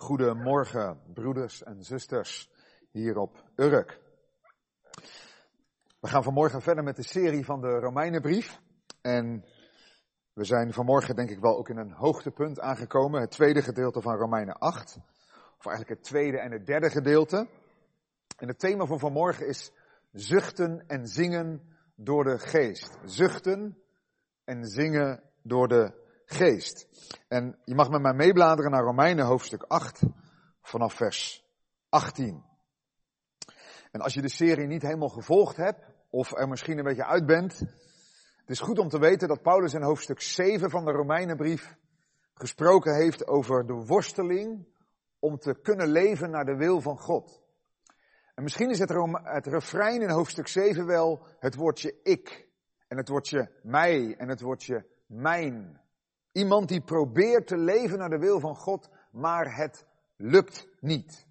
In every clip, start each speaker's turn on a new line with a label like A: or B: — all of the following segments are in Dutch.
A: Goedemorgen, broeders en zusters hier op Urk. We gaan vanmorgen verder met de serie van de Romeinenbrief. En we zijn vanmorgen denk ik wel ook in een hoogtepunt aangekomen. Het tweede gedeelte van Romeinen 8. Of eigenlijk het tweede en het derde gedeelte. En het thema van vanmorgen is zuchten en zingen door de geest. Zuchten en zingen door de geest. En je mag met mij meebladeren naar Romeinen hoofdstuk 8 vanaf vers 18. En als je de serie niet helemaal gevolgd hebt, of er misschien een beetje uit bent, het is goed om te weten dat Paulus in hoofdstuk 7 van de Romeinenbrief gesproken heeft over de worsteling om te kunnen leven naar de wil van God. En misschien is het, het refrein in hoofdstuk 7 wel het woordje ik, en het woordje mij, en het woordje mijn. Iemand die probeert te leven naar de wil van God, maar het lukt niet.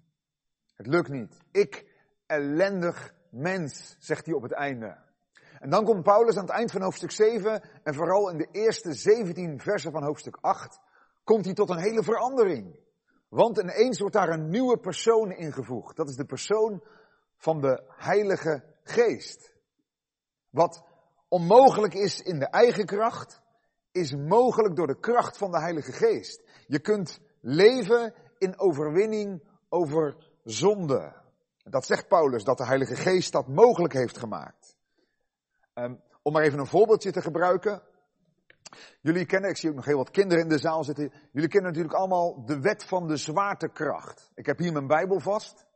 A: Het lukt niet. Ik, ellendig mens, zegt hij op het einde. En dan komt Paulus aan het eind van hoofdstuk 7 en vooral in de eerste 17 versen van hoofdstuk 8 komt hij tot een hele verandering. Want ineens wordt daar een nieuwe persoon ingevoegd. Dat is de persoon van de Heilige Geest. Wat onmogelijk is in de eigen kracht, is mogelijk door de kracht van de Heilige Geest. Je kunt leven in overwinning over zonde. Dat zegt Paulus, dat de Heilige Geest dat mogelijk heeft gemaakt. Um, om maar even een voorbeeldje te gebruiken. Jullie kennen, ik zie ook nog heel wat kinderen in de zaal zitten. Jullie kennen natuurlijk allemaal de wet van de zwaartekracht. Ik heb hier mijn Bijbel vast.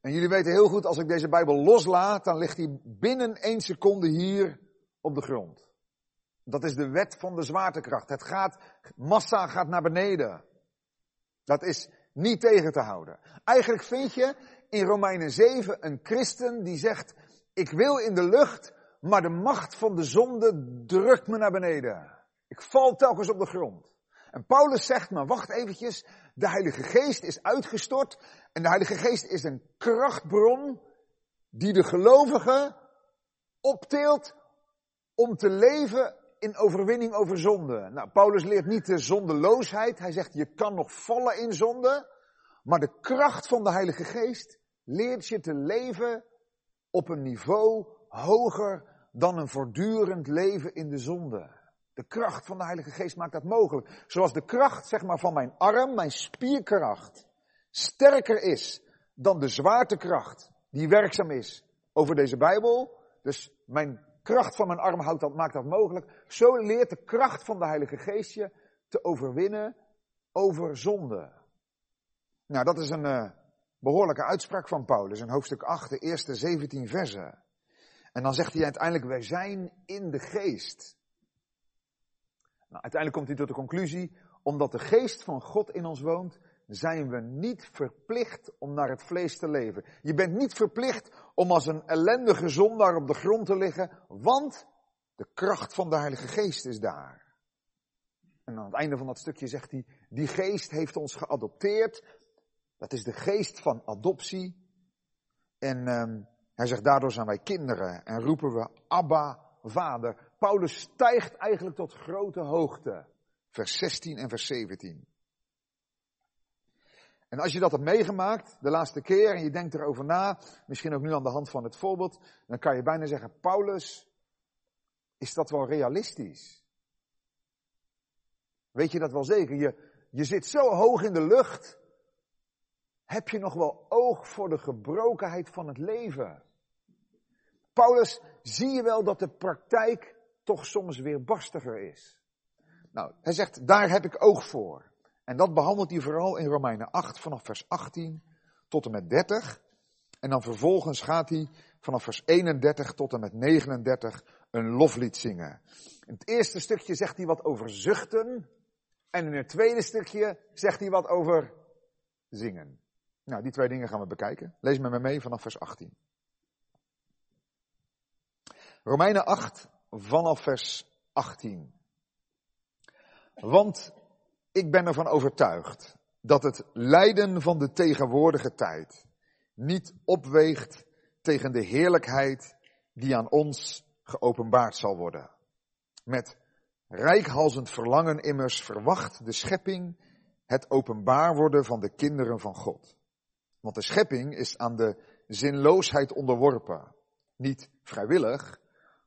A: En jullie weten heel goed, als ik deze Bijbel loslaat, dan ligt hij binnen één seconde hier op de grond. Dat is de wet van de zwaartekracht. Het gaat, massa gaat naar beneden. Dat is niet tegen te houden. Eigenlijk vind je in Romeinen 7 een christen die zegt, ik wil in de lucht, maar de macht van de zonde drukt me naar beneden. Ik val telkens op de grond. En Paulus zegt, maar wacht eventjes, de Heilige Geest is uitgestort en de Heilige Geest is een krachtbron die de gelovige opteelt om te leven in overwinning over zonde. Nou, Paulus leert niet de zondeloosheid. Hij zegt, je kan nog vallen in zonde. Maar de kracht van de Heilige Geest leert je te leven op een niveau hoger dan een voortdurend leven in de zonde. De kracht van de Heilige Geest maakt dat mogelijk. Zoals de kracht, zeg maar, van mijn arm, mijn spierkracht, sterker is dan de zwaartekracht die werkzaam is over deze Bijbel. Dus mijn kracht van mijn arm houdt dat, maakt dat mogelijk. Zo leert de kracht van de Heilige Geest je te overwinnen over zonde. Nou, dat is een uh, behoorlijke uitspraak van Paulus in hoofdstuk 8, de eerste 17 versen. En dan zegt hij uiteindelijk, wij zijn in de geest. Nou, uiteindelijk komt hij tot de conclusie, omdat de geest van God in ons woont, zijn we niet verplicht om naar het vlees te leven. Je bent niet verplicht om als een ellendige zondaar op de grond te liggen, want de kracht van de Heilige Geest is daar. En aan het einde van dat stukje zegt hij, die geest heeft ons geadopteerd. Dat is de geest van adoptie. En um, hij zegt, daardoor zijn wij kinderen en roepen we Abba, Vader. Paulus stijgt eigenlijk tot grote hoogte. Vers 16 en vers 17. En als je dat hebt meegemaakt, de laatste keer, en je denkt erover na, misschien ook nu aan de hand van het voorbeeld, dan kan je bijna zeggen, Paulus, is dat wel realistisch? Weet je dat wel zeker? Je, je zit zo hoog in de lucht, heb je nog wel oog voor de gebrokenheid van het leven? Paulus, zie je wel dat de praktijk toch soms weer barstiger is? Nou, hij zegt, daar heb ik oog voor. En dat behandelt hij vooral in Romeinen 8 vanaf vers 18 tot en met 30. En dan vervolgens gaat hij vanaf vers 31 tot en met 39 een loflied zingen. In het eerste stukje zegt hij wat over zuchten. En in het tweede stukje zegt hij wat over zingen. Nou, die twee dingen gaan we bekijken. Lees met me mee vanaf vers 18. Romeinen 8 vanaf vers 18. Want ik ben ervan overtuigd dat het lijden van de tegenwoordige tijd niet opweegt tegen de heerlijkheid die aan ons geopenbaard zal worden. Met rijkhalzend verlangen immers verwacht de schepping het openbaar worden van de kinderen van God. Want de schepping is aan de zinloosheid onderworpen. Niet vrijwillig,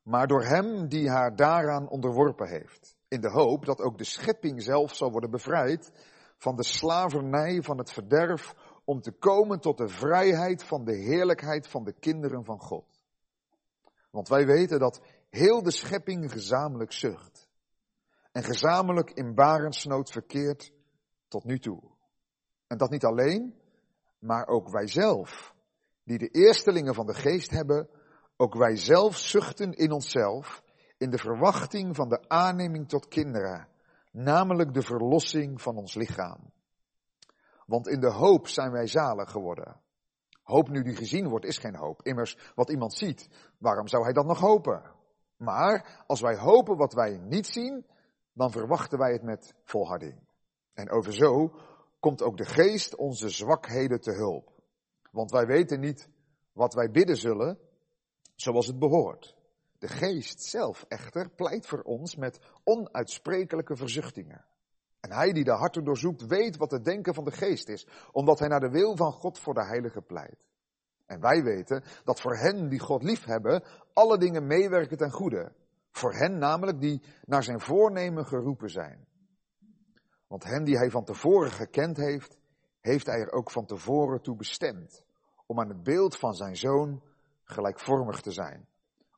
A: maar door hem die haar daaraan onderworpen heeft. In de hoop dat ook de schepping zelf zal worden bevrijd van de slavernij van het verderf om te komen tot de vrijheid van de heerlijkheid van de kinderen van God. Want wij weten dat heel de schepping gezamenlijk zucht en gezamenlijk in barensnood verkeert tot nu toe. En dat niet alleen, maar ook wij zelf, die de eerstelingen van de geest hebben, ook wij zelf zuchten in onszelf in de verwachting van de aanneming tot kinderen, namelijk de verlossing van ons lichaam. Want in de hoop zijn wij zalig geworden. Hoop nu die gezien wordt is geen hoop. Immers, wat iemand ziet, waarom zou hij dan nog hopen? Maar als wij hopen wat wij niet zien, dan verwachten wij het met volharding. En over zo komt ook de geest onze zwakheden te hulp. Want wij weten niet wat wij bidden zullen, zoals het behoort. De geest zelf echter pleit voor ons met onuitsprekelijke verzuchtingen. En hij die de harten doorzoekt, weet wat het denken van de geest is, omdat hij naar de wil van God voor de heilige pleit. En wij weten dat voor hen die God lief hebben, alle dingen meewerken ten goede. Voor hen namelijk die naar zijn voornemen geroepen zijn. Want hen die hij van tevoren gekend heeft, heeft hij er ook van tevoren toe bestemd. Om aan het beeld van zijn zoon gelijkvormig te zijn.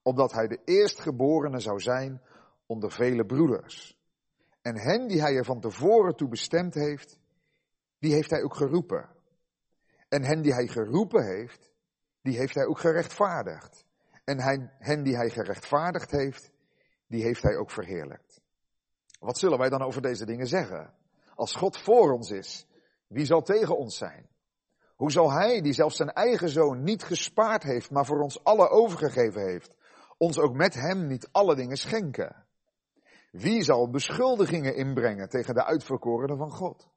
A: Opdat hij de eerstgeborene zou zijn onder vele broeders. En hen die hij er van tevoren toe bestemd heeft, die heeft hij ook geroepen. En hen die hij geroepen heeft, die heeft hij ook gerechtvaardigd. En hen die hij gerechtvaardigd heeft, die heeft hij ook verheerlijkt. Wat zullen wij dan over deze dingen zeggen? Als God voor ons is, wie zal tegen ons zijn? Hoe zal hij, die zelfs zijn eigen zoon niet gespaard heeft, maar voor ons alle overgegeven heeft, ons ook met hem niet alle dingen schenken? Wie zal beschuldigingen inbrengen tegen de uitverkorenen van God?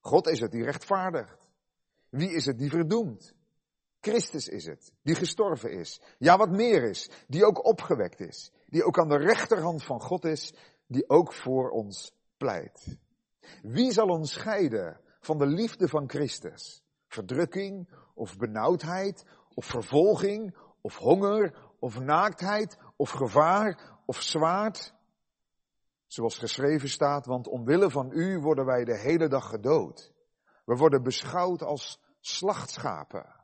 A: God is het die rechtvaardigt. Wie is het die verdoemt? Christus is het, die gestorven is. Ja, wat meer is, die ook opgewekt is. Die ook aan de rechterhand van God is, die ook voor ons pleit. Wie zal ons scheiden van de liefde van Christus? Verdrukking of benauwdheid of vervolging of honger of naaktheid of gevaar of zwaard? Zoals geschreven staat, want omwille van u worden wij de hele dag gedood. We worden beschouwd als slachtschapen.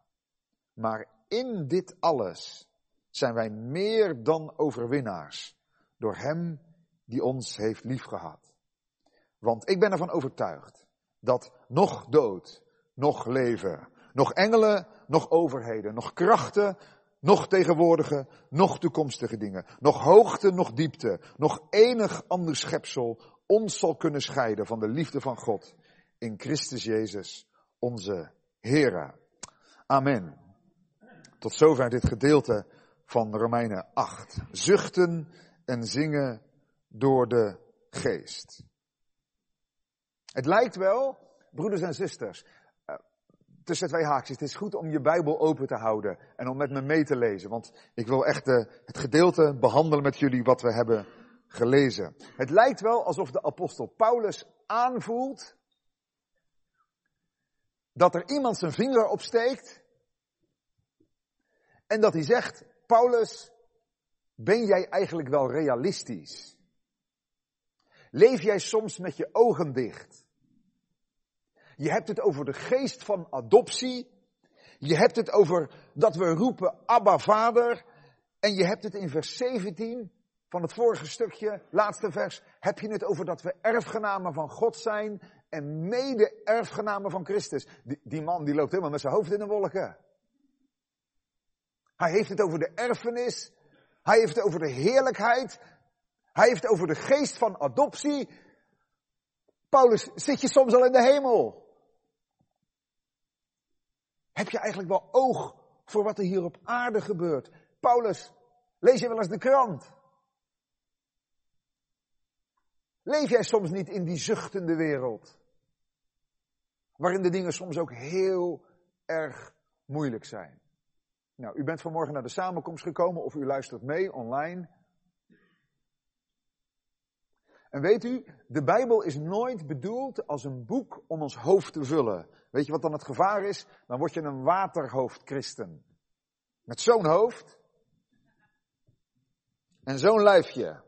A: Maar in dit alles zijn wij meer dan overwinnaars door Hem die ons heeft liefgehad. Want ik ben ervan overtuigd dat nog dood, nog leven, nog engelen, nog overheden, nog krachten, nog tegenwoordige, nog toekomstige dingen, nog hoogte, nog diepte, nog enig ander schepsel ons zal kunnen scheiden van de liefde van God in Christus Jezus, onze Heere. Amen. Tot zover dit gedeelte van Romeinen 8. Zuchten en zingen door de geest. Het lijkt wel, broeders en zusters, tussen twee haakjes, het is goed om je Bijbel open te houden en om met me mee te lezen, want ik wil echt uh, het gedeelte behandelen met jullie wat we hebben gelezen. Het lijkt wel alsof de apostel Paulus aanvoelt dat er iemand zijn vinger opsteekt en dat hij zegt, Paulus, ben jij eigenlijk wel realistisch? Leef jij soms met je ogen dicht? Je hebt het over de geest van adoptie. Je hebt het over dat we roepen Abba Vader. En je hebt het in vers 17 van het vorige stukje, laatste vers, heb je het over dat we erfgenamen van God zijn en mede-erfgenamen van Christus. Die, die, man die loopt helemaal met zijn hoofd in de wolken. Hij heeft het over de erfenis. Hij heeft het over de heerlijkheid. Hij heeft het over de geest van adoptie. Paulus, zit je soms al in de hemel? Heb je eigenlijk wel oog voor wat er hier op aarde gebeurt? Paulus, lees je wel eens de krant? Leef jij soms niet in die zuchtende wereld? Waarin de dingen soms ook heel erg moeilijk zijn. Nou, u bent vanmorgen naar de samenkomst gekomen of u luistert mee online. En weet u, de Bijbel is nooit bedoeld als een boek om ons hoofd te vullen. Weet je wat dan het gevaar is? Dan word je een waterhoofdchristen. Met zo'n hoofd. En zo'n lijfje.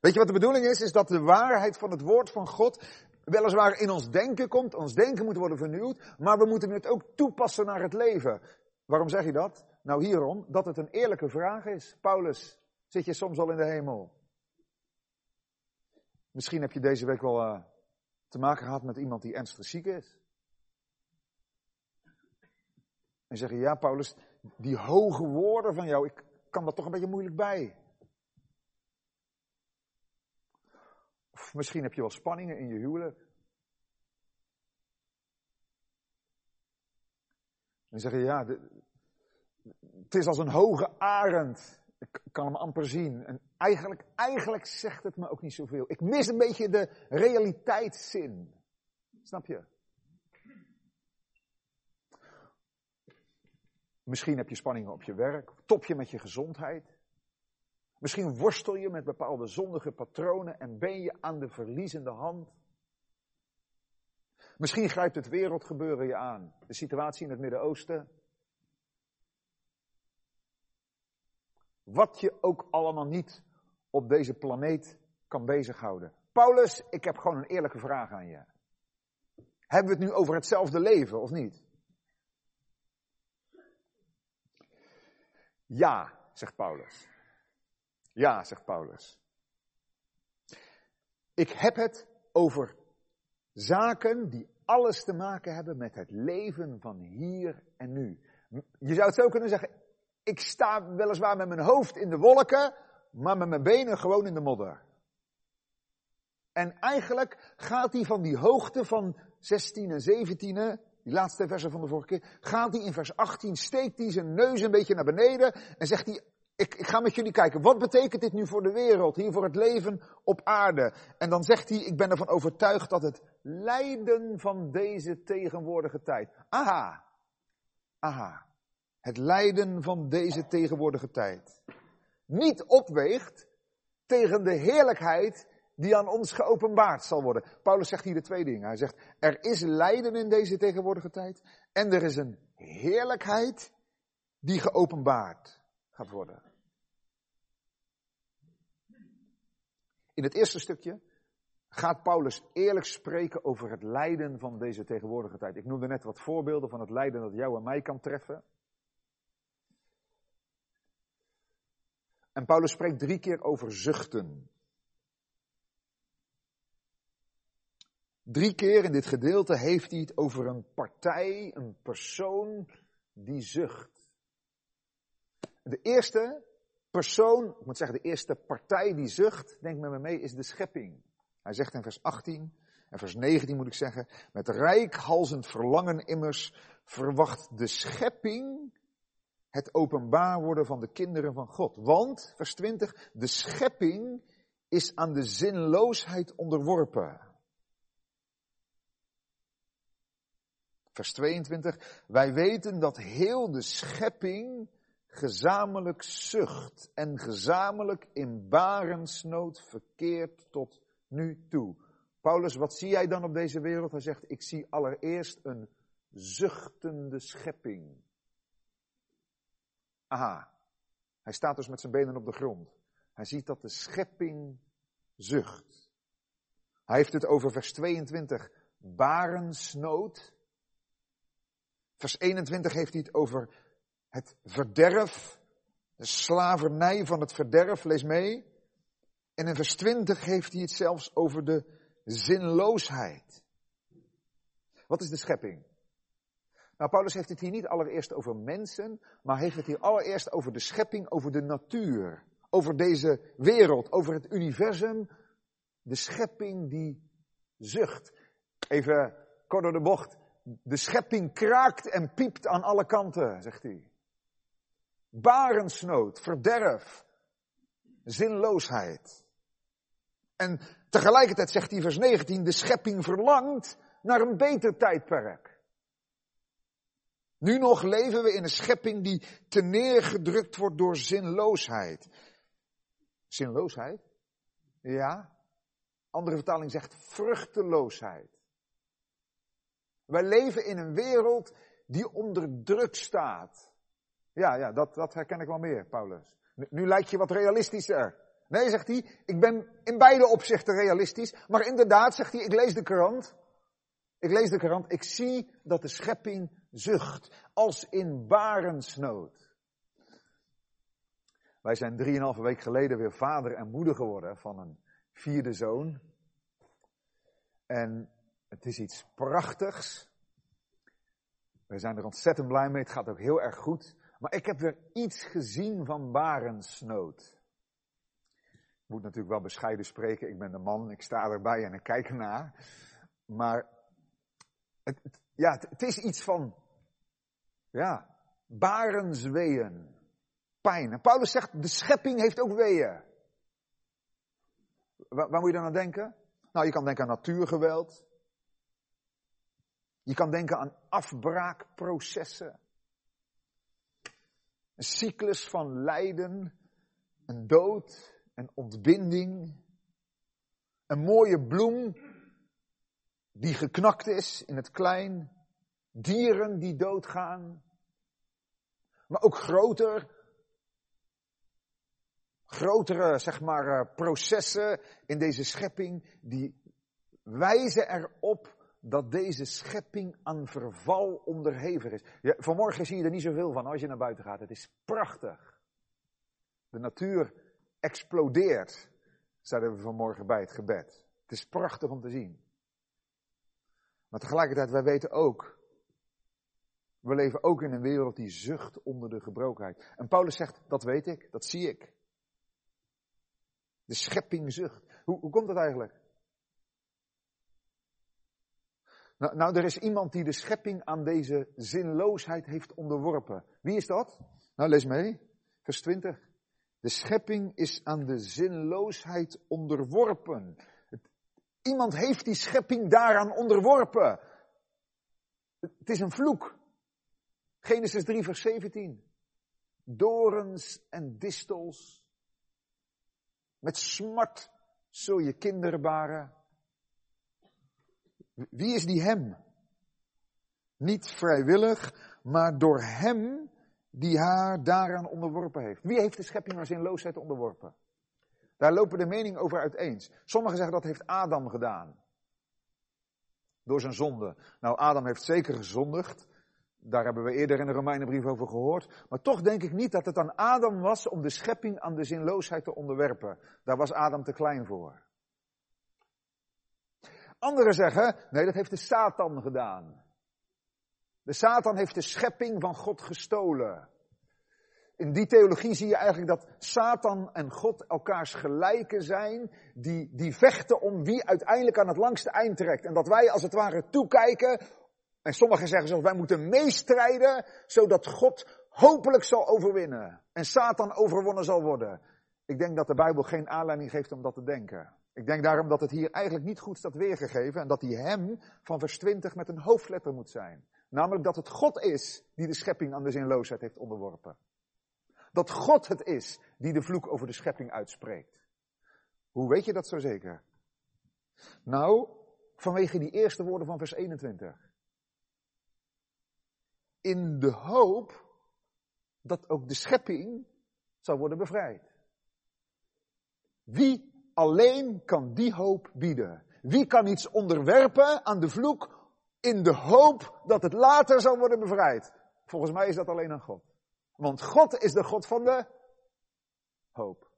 A: Weet je wat de bedoeling is? Is dat de waarheid van het woord van God weliswaar in ons denken komt. Ons denken moet worden vernieuwd. Maar we moeten het ook toepassen naar het leven. Waarom zeg je dat? Nou hierom, dat het een eerlijke vraag is. Paulus, zit je soms al in de hemel? Misschien heb je deze week wel uh, te maken gehad met iemand die ernstig ziek is. En zeggen, ja Paulus, die hoge woorden van jou, ik kan dat toch een beetje moeilijk bij. Of misschien heb je wel spanningen in je huwelijk. En zeggen, ja, het is als een hoge arend. Ik kan hem amper zien. En eigenlijk, eigenlijk zegt het me ook niet zoveel. Ik mis een beetje de realiteitszin. Snap je? Misschien heb je spanningen op je werk. Top je met je gezondheid. Misschien worstel je met bepaalde zondige patronen en ben je aan de verliezende hand. Misschien grijpt het wereldgebeuren je aan. De situatie in het Midden-Oosten. Wat je ook allemaal niet op deze planeet kan bezighouden. Paulus, ik heb gewoon een eerlijke vraag aan je. Hebben we het nu over hetzelfde leven of niet? Ja, zegt Paulus. Ja, zegt Paulus. Ik heb het over zaken die alles te maken hebben met het leven van hier en nu. Je zou het zo kunnen zeggen, ik sta weliswaar met mijn hoofd in de wolken, maar met mijn benen gewoon in de modder. En eigenlijk gaat hij van die hoogte van 16 en 17, die laatste versen van de vorige keer, gaat hij in vers 18, steekt hij zijn neus een beetje naar beneden en zegt hij, ik, ik ga met jullie kijken, wat betekent dit nu voor de wereld, hier voor het leven op aarde? En dan zegt hij, ik ben ervan overtuigd dat het lijden van deze tegenwoordige tijd, aha, aha, het lijden van deze tegenwoordige tijd, niet opweegt tegen de heerlijkheid die aan ons geopenbaard zal worden. Paulus zegt hier de twee dingen. Hij zegt, er is lijden in deze tegenwoordige tijd en er is een heerlijkheid die geopenbaard gaat worden. In het eerste stukje gaat Paulus eerlijk spreken over het lijden van deze tegenwoordige tijd. Ik noemde net wat voorbeelden van het lijden dat jou en mij kan treffen. En Paulus spreekt drie keer over zuchten. Drie keer in dit gedeelte heeft hij het over een partij, een persoon die zucht. De eerste persoon, ik moet zeggen de eerste partij die zucht, denk met me mee, is de schepping. Hij zegt in vers 18 en vers 19 moet ik zeggen, met rijkhalzend verlangen immers verwacht de schepping het openbaar worden van de kinderen van God. Want, vers 20, de schepping is aan de zinloosheid onderworpen. Vers 22, wij weten dat heel de schepping gezamenlijk zucht en gezamenlijk in barensnood verkeert tot nu toe. Paulus, wat zie jij dan op deze wereld? Hij zegt, ik zie allereerst een zuchtende schepping. Aha, hij staat dus met zijn benen op de grond. Hij ziet dat de schepping zucht. Hij heeft het over vers 22, barensnood. Vers 21 heeft hij het over het verderf, de slavernij van het verderf, lees mee. En in vers 20 heeft hij het zelfs over de zinloosheid. Wat is de schepping? Nou, Paulus heeft het hier niet allereerst over mensen, maar heeft het hier allereerst over de schepping, over de natuur, over deze wereld, over het universum, de schepping die zucht. Even kort door de bocht, de schepping kraakt en piept aan alle kanten, zegt hij. Barensnood, verderf, zinloosheid. En tegelijkertijd zegt hij vers 19, de schepping verlangt naar een beter tijdperk. Nu nog leven we in een schepping die te neergedrukt wordt door zinloosheid. Zinloosheid? Ja. Andere vertaling zegt vruchteloosheid. Wij leven in een wereld die onder druk staat. Ja, ja, dat, dat herken ik wel meer, Paulus. Nu, nu lijkt je wat realistischer. Nee, zegt hij, ik ben in beide opzichten realistisch. Maar inderdaad, zegt hij, ik lees de krant. Ik lees de krant, ik zie dat de schepping zucht, als in barensnood. Wij zijn drieënhalve week geleden weer vader en moeder geworden van een vierde zoon. En het is iets prachtigs. We zijn er ontzettend blij mee, het gaat ook heel erg goed. Maar ik heb weer iets gezien van barensnood. Ik moet natuurlijk wel bescheiden spreken, ik ben de man, ik sta erbij en ik kijk ernaar. Maar het, ja, het, is iets van, ja, barensweeën, pijn. En Paulus zegt, de schepping heeft ook weeën. Waar, waar moet je dan aan denken? Nou, je kan denken aan natuurgeweld. Je kan denken aan afbraakprocessen. Een cyclus van lijden, een dood, een ontbinding. Een mooie bloem die geknakt is in het klein. Dieren die doodgaan. Maar ook groter, grotere, zeg maar, eh, processen in deze schepping die wijzen erop dat deze schepping aan verval onderhevig is. Ja, vanmorgen zie je er niet zoveel van als je naar buiten gaat. Het is prachtig. De natuur explodeert, zeiden we vanmorgen bij het gebed. Het is prachtig om te zien. Maar tegelijkertijd, wij weten ook, we leven ook in een wereld die zucht onder de gebrokenheid. En Paulus zegt, dat weet ik, dat zie ik. De schepping zucht. Hoe, hoe komt dat eigenlijk? Nou, nou, er is iemand die de schepping aan deze zinloosheid heeft onderworpen. Wie is dat? Nou, lees mee. Vers 20. De schepping is aan de zinloosheid onderworpen. Iemand heeft die schepping daaraan onderworpen. Het is een vloek. Genesis 3, vers 17. Dorens en distels. Met smart zul je kinderen baren. Wie is die hem? Niet vrijwillig, maar door hem die haar daaraan onderworpen heeft. Wie heeft de schepping aan zinloosheid onderworpen? Daar lopen de meningen over uiteens. Sommigen zeggen dat heeft Adam gedaan. Door zijn zonde. Nou, Adam heeft zeker gezondigd. Daar hebben we eerder in de Romeinenbrief over gehoord. Maar toch denk ik niet dat het aan Adam was om de schepping aan de zinloosheid te onderwerpen. Daar was Adam te klein voor. Anderen zeggen, nee, dat heeft de Satan gedaan. De Satan heeft de schepping van God gestolen. In die theologie zie je eigenlijk dat Satan en God elkaars gelijken zijn, die, die vechten om wie uiteindelijk aan het langste eind trekt. En dat wij als het ware toekijken, en sommigen zeggen zelfs wij moeten meestrijden, zodat God hopelijk zal overwinnen. En Satan overwonnen zal worden. Ik denk dat de Bijbel geen aanleiding geeft om dat te denken. Ik denk daarom dat het hier eigenlijk niet goed staat weergegeven en dat die hem van vers 20 met een hoofdletter moet zijn. Namelijk dat het God is die de schepping aan de zinloosheid heeft onderworpen. Dat God het is die de vloek over de schepping uitspreekt. Hoe weet je dat zo zeker? Nou, vanwege die eerste woorden van vers 21. In de hoop dat ook de schepping zal worden bevrijd. Wie alleen kan die hoop bieden? Wie kan iets onderwerpen aan de vloek in de hoop dat het later zal worden bevrijd? Volgens mij is dat alleen aan God. Want God is de God van de hoop.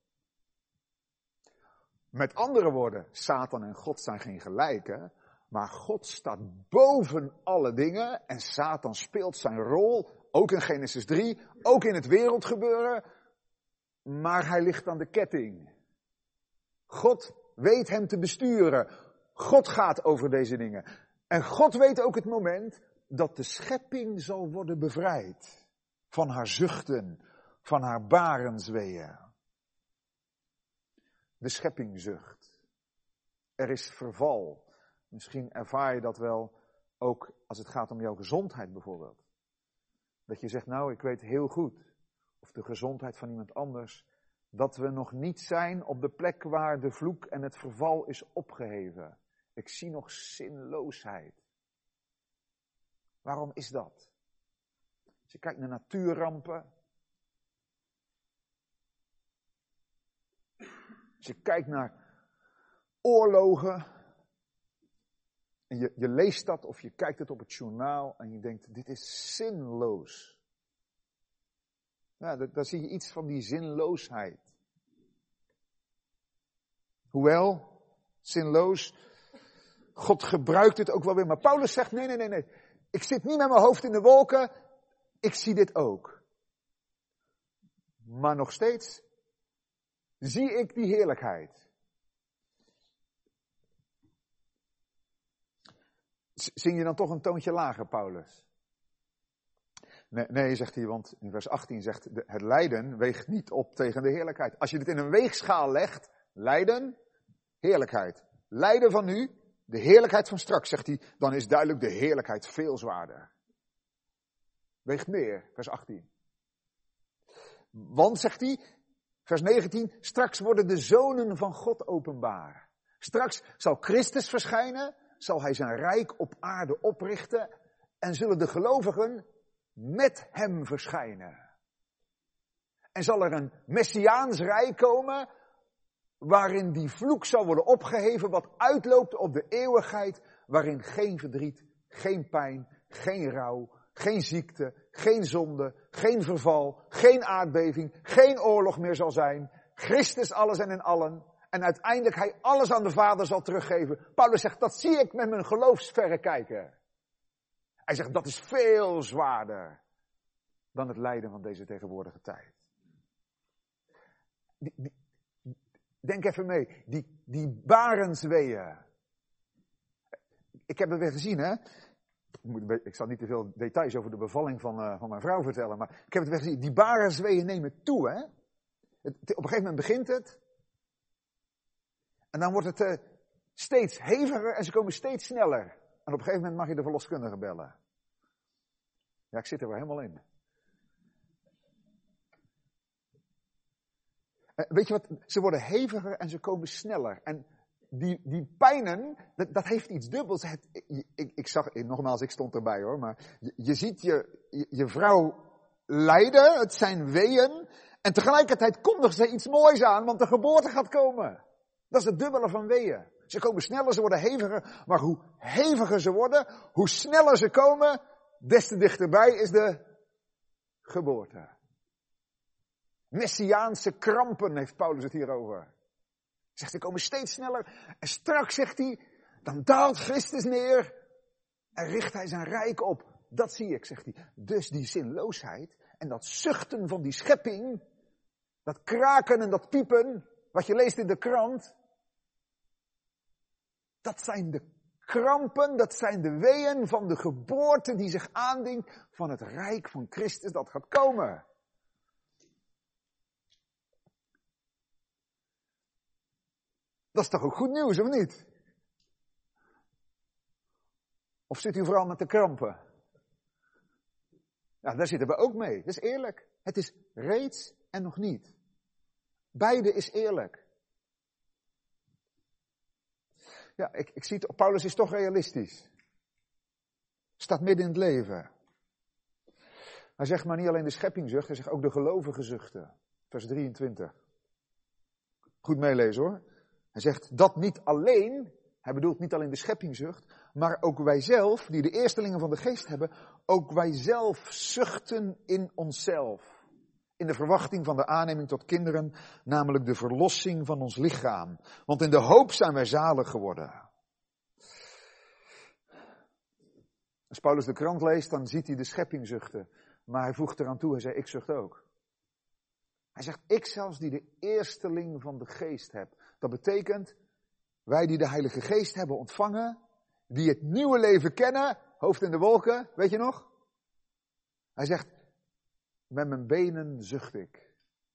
A: Met andere woorden, Satan en God zijn geen gelijken, maar God staat boven alle dingen en Satan speelt zijn rol, ook in Genesis 3, ook in het wereldgebeuren, maar hij ligt aan de ketting. God weet hem te besturen. God gaat over deze dingen. En God weet ook het moment dat de schepping zal worden bevrijd van haar zuchten, van haar barensweeën. De schepping zucht. Er is verval. Misschien ervaar je dat wel ook als het gaat om jouw gezondheid bijvoorbeeld. Dat je zegt, nou, ik weet heel goed of de gezondheid van iemand anders dat we nog niet zijn op de plek waar de vloek en het verval is opgeheven. Ik zie nog zinloosheid. Waarom is dat? Je kijkt naar natuurrampen. Als je kijkt naar oorlogen. En je, je leest dat of je kijkt het op het journaal en je denkt, dit is zinloos. Ja, daar zie je iets van die zinloosheid. Hoewel, zinloos, God gebruikt het ook wel weer. Maar Paulus zegt, nee, nee, nee, nee. Ik zit niet met mijn hoofd in de wolken. Ik zie dit ook. Maar nog steeds zie ik die heerlijkheid. Zing je dan toch een toontje lager, Paulus? Nee, nee, zegt hij, want in vers 18 zegt het lijden weegt niet op tegen de heerlijkheid. Als je dit in een weegschaal legt, lijden, heerlijkheid. Lijden van nu, de heerlijkheid van straks, zegt hij, dan is duidelijk de heerlijkheid veel zwaarder. Weegt meer, vers 18. Want, zegt hij, vers 19, straks worden de zonen van God openbaar. Straks zal Christus verschijnen, zal hij zijn rijk op aarde oprichten en zullen de gelovigen met hem verschijnen. En zal er een messiaans rijk komen waarin die vloek zal worden opgeheven wat uitloopt op de eeuwigheid waarin geen verdriet, geen pijn, geen rouw, geen ziekte, geen zonde, geen verval, geen aardbeving, geen oorlog meer zal zijn. Christus alles en in allen. En uiteindelijk hij alles aan de Vader zal teruggeven. Paulus zegt, dat zie ik met mijn geloofsverrekijker. Hij zegt, dat is veel zwaarder dan het lijden van deze tegenwoordige tijd. denk even mee, die, die barensweeën. Ik heb het weer gezien, hè. Ik zal niet te veel details over de bevalling van, uh, van mijn vrouw vertellen, maar ik heb het weer gezien. Die barensweeën nemen toe, hè. Het, op een gegeven moment begint het. En dan wordt het uh, steeds heviger en ze komen steeds sneller. En op een gegeven moment mag je de verloskundige bellen. Ja, ik zit er wel helemaal in. Uh, weet je wat? Ze worden heviger en ze komen sneller. En die, die pijnen, dat, heeft iets dubbels. Het, ik, ik, zag, nogmaals, ik stond erbij hoor, maar je, je ziet je, je, je, vrouw lijden, het zijn weeën, en tegelijkertijd kondigt ze iets moois aan, want de geboorte gaat komen. Dat is het dubbele van weeën. Ze komen sneller, ze worden heviger, maar hoe heviger ze worden, hoe sneller ze komen, des te dichterbij is de geboorte. Messiaanse krampen heeft Paulus het hier over. Zegt, ze komen steeds sneller. En straks zegt hij, dan daalt Christus neer en richt hij zijn rijk op. Dat zie ik, zegt hij. Dus die zinloosheid en dat zuchten van die schepping, dat kraken en dat piepen, wat je leest in de krant, dat zijn de krampen, dat zijn de weeën van de geboorte die zich aandient van het rijk van Christus dat gaat komen. Dat is toch ook goed nieuws, of niet? Of zit u vooral met de krampen? Ja, daar zitten we ook mee. Dat is eerlijk. Het is reeds en nog niet. Beide is eerlijk. Ja, ik, ik zie het, Paulus is toch realistisch. Staat midden in het leven. Hij zegt maar niet alleen de schepping zucht, hij zegt ook de gelovige zuchten. Vers 23. Goed meelezen hoor. Hij zegt dat niet alleen, hij bedoelt niet alleen de scheppingzucht, maar ook wij zelf, die de eerstelingen van de geest hebben, ook wij zelf zuchten in onszelf. In de verwachting van de aanneming tot kinderen, namelijk de verlossing van ons lichaam. Want in de hoop zijn wij zalig geworden. Als Paulus de krant leest, dan ziet hij de schepping zuchten. Maar hij voegt eraan toe, hij zei, ik zucht ook. Hij zegt, ik zelfs die de eersteling van de geest heb. Dat betekent, wij die de Heilige Geest hebben ontvangen, die het nieuwe leven kennen, hoofd in de wolken, weet je nog? Hij zegt, met mijn benen zucht ik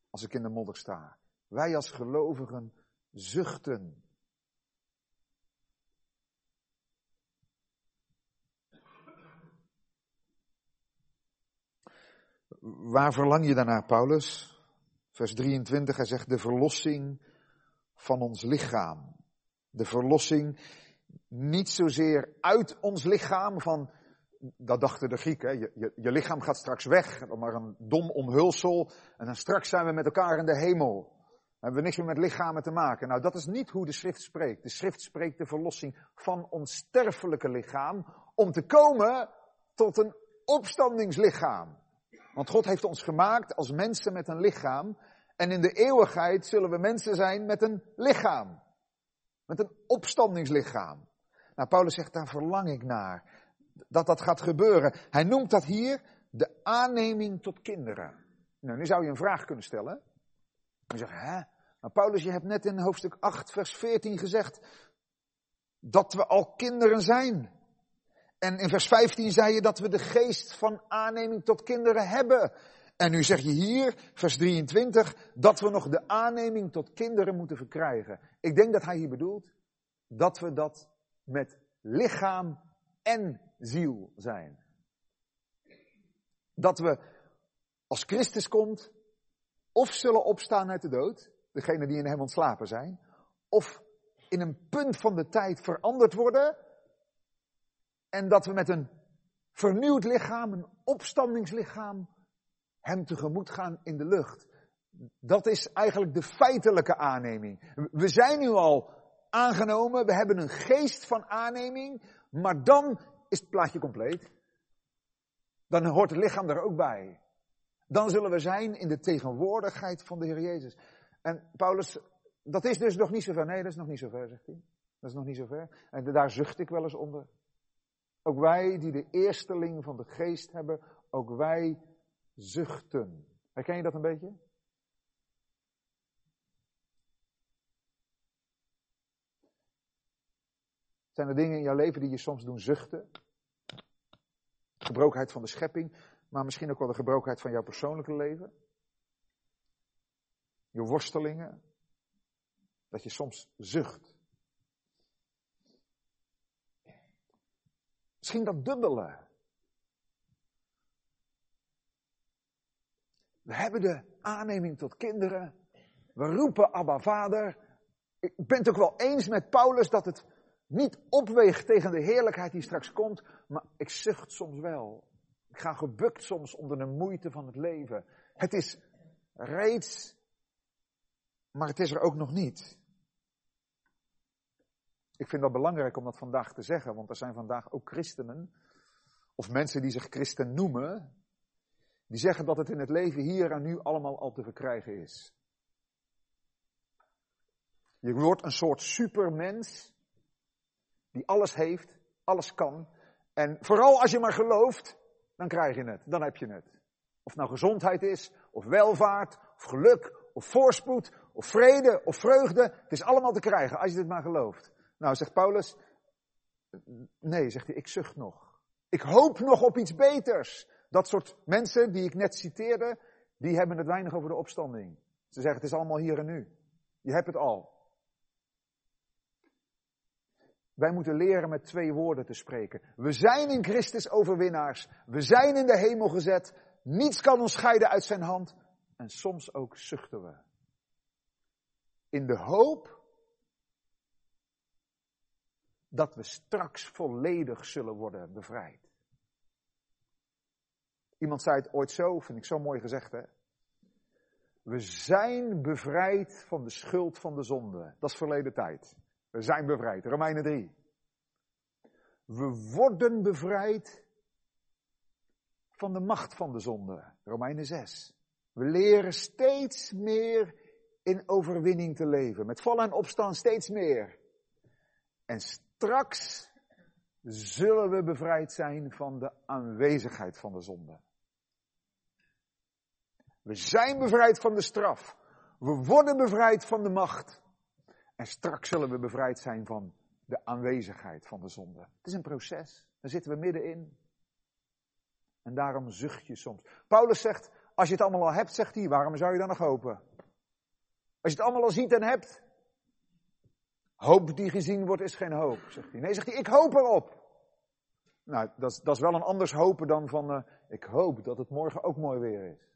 A: als ik in de modder sta. Wij als gelovigen zuchten. Waar verlang je daarnaar, Paulus? Vers 23, hij zegt de verlossing van ons lichaam. De verlossing niet zozeer uit ons lichaam, van, dat dachten de Grieken, je, je, lichaam gaat straks weg, maar een dom omhulsel, en dan straks zijn we met elkaar in de hemel. Dan hebben we niks meer met lichamen te maken. Nou, dat is niet hoe de schrift spreekt. De schrift spreekt de verlossing van ons sterfelijke lichaam, om te komen tot een opstandingslichaam. Want God heeft ons gemaakt als mensen met een lichaam. En in de eeuwigheid zullen we mensen zijn met een lichaam. Met een opstandingslichaam. Nou, Paulus zegt, daar verlang ik naar. Dat dat gaat gebeuren. Hij noemt dat hier de aanneming tot kinderen. Nou, nu zou je een vraag kunnen stellen. Je zegt, hè? Maar Paulus, je hebt net in hoofdstuk 8, vers 14 gezegd dat we al kinderen zijn. En in vers 15 zei je dat we de geest van aanneming tot kinderen hebben. En nu zeg je hier, vers 23, dat we nog de aanneming tot kinderen moeten verkrijgen. Ik denk dat hij hier bedoelt dat we dat met lichaam en ziel zijn. Dat we als Christus komt, of zullen opstaan uit de dood, degene die in hem ontslapen zijn, of in een punt van de tijd veranderd worden, en dat we met een vernieuwd lichaam, een opstandingslichaam, hem tegemoet gaan in de lucht. Dat is eigenlijk de feitelijke aanneming. We zijn nu al aangenomen, we hebben een geest van aanneming, maar dan is het plaatje compleet. Dan hoort het lichaam er ook bij. Dan zullen we zijn in de tegenwoordigheid van de Heer Jezus. En Paulus, dat is dus nog niet zo ver. Nee, dat is nog niet zo ver, zegt hij. Dat is nog niet zo ver. En daar zucht ik wel eens onder. Ook wij die de eersteling van de geest hebben, ook wij zuchten. Herken je dat een beetje? Zijn er dingen in jouw leven die je soms doen zuchten? Gebrokenheid van de schepping, maar misschien ook wel de gebrokenheid van jouw persoonlijke leven? Je worstelingen? Dat je soms zucht. Misschien dat dubbele. We hebben de aanneming tot kinderen. We roepen Abba Vader. Ik ben het ook wel eens met Paulus dat het niet opweegt tegen de heerlijkheid die straks komt, maar ik zucht soms wel. Ik ga gebukt soms onder de moeite van het leven. Het is reeds, maar het is er ook nog niet. Ik vind dat belangrijk om dat vandaag te zeggen, want er zijn vandaag ook christenen, of mensen die zich christen noemen, die zeggen dat het in het leven hier en nu allemaal al te verkrijgen is. Je wordt een soort supermens die alles heeft, alles kan. En vooral als je maar gelooft, dan krijg je het, dan heb je het. Of nou gezondheid is, of welvaart, of geluk, of voorspoed, of vrede, of vreugde. Het is allemaal te krijgen als je het maar gelooft. Nou, zegt Paulus, nee, zegt hij, ik zucht nog. Ik hoop nog op iets beters. Dat soort mensen die ik net citeerde, die hebben het weinig over de opstanding. Ze zeggen, het is allemaal hier en nu. Je hebt het al. Wij moeten leren met twee woorden te spreken. We zijn in Christus overwinnaars. We zijn in de hemel gezet. Niets kan ons scheiden uit zijn hand. En soms ook zuchten we. In de hoop dat we straks volledig zullen worden bevrijd. Iemand zei het ooit zo, vind ik zo mooi gezegd hè. We zijn bevrijd van de schuld van de zonde. Dat is verleden tijd. We zijn bevrijd. Romeinen 3. We worden bevrijd van de macht van de zonde. Romeinen 6. We leren steeds meer in overwinning te leven. Met vallen en opstaan steeds meer. En straks zullen we bevrijd zijn van de aanwezigheid van de zonde. We zijn bevrijd van de straf. We worden bevrijd van de macht. En straks zullen we bevrijd zijn van de aanwezigheid van de zonde. Het is een proces. Daar zitten we middenin. En daarom zucht je soms. Paulus zegt, als je het allemaal al hebt, zegt hij, waarom zou je dan nog hopen? Als je het allemaal al ziet en hebt. Hoop die gezien wordt is geen hoop, zegt hij. Nee, zegt hij, ik hoop erop. Nou, dat is, dat is wel een anders hopen dan van, uh, ik hoop dat het morgen ook mooi weer is.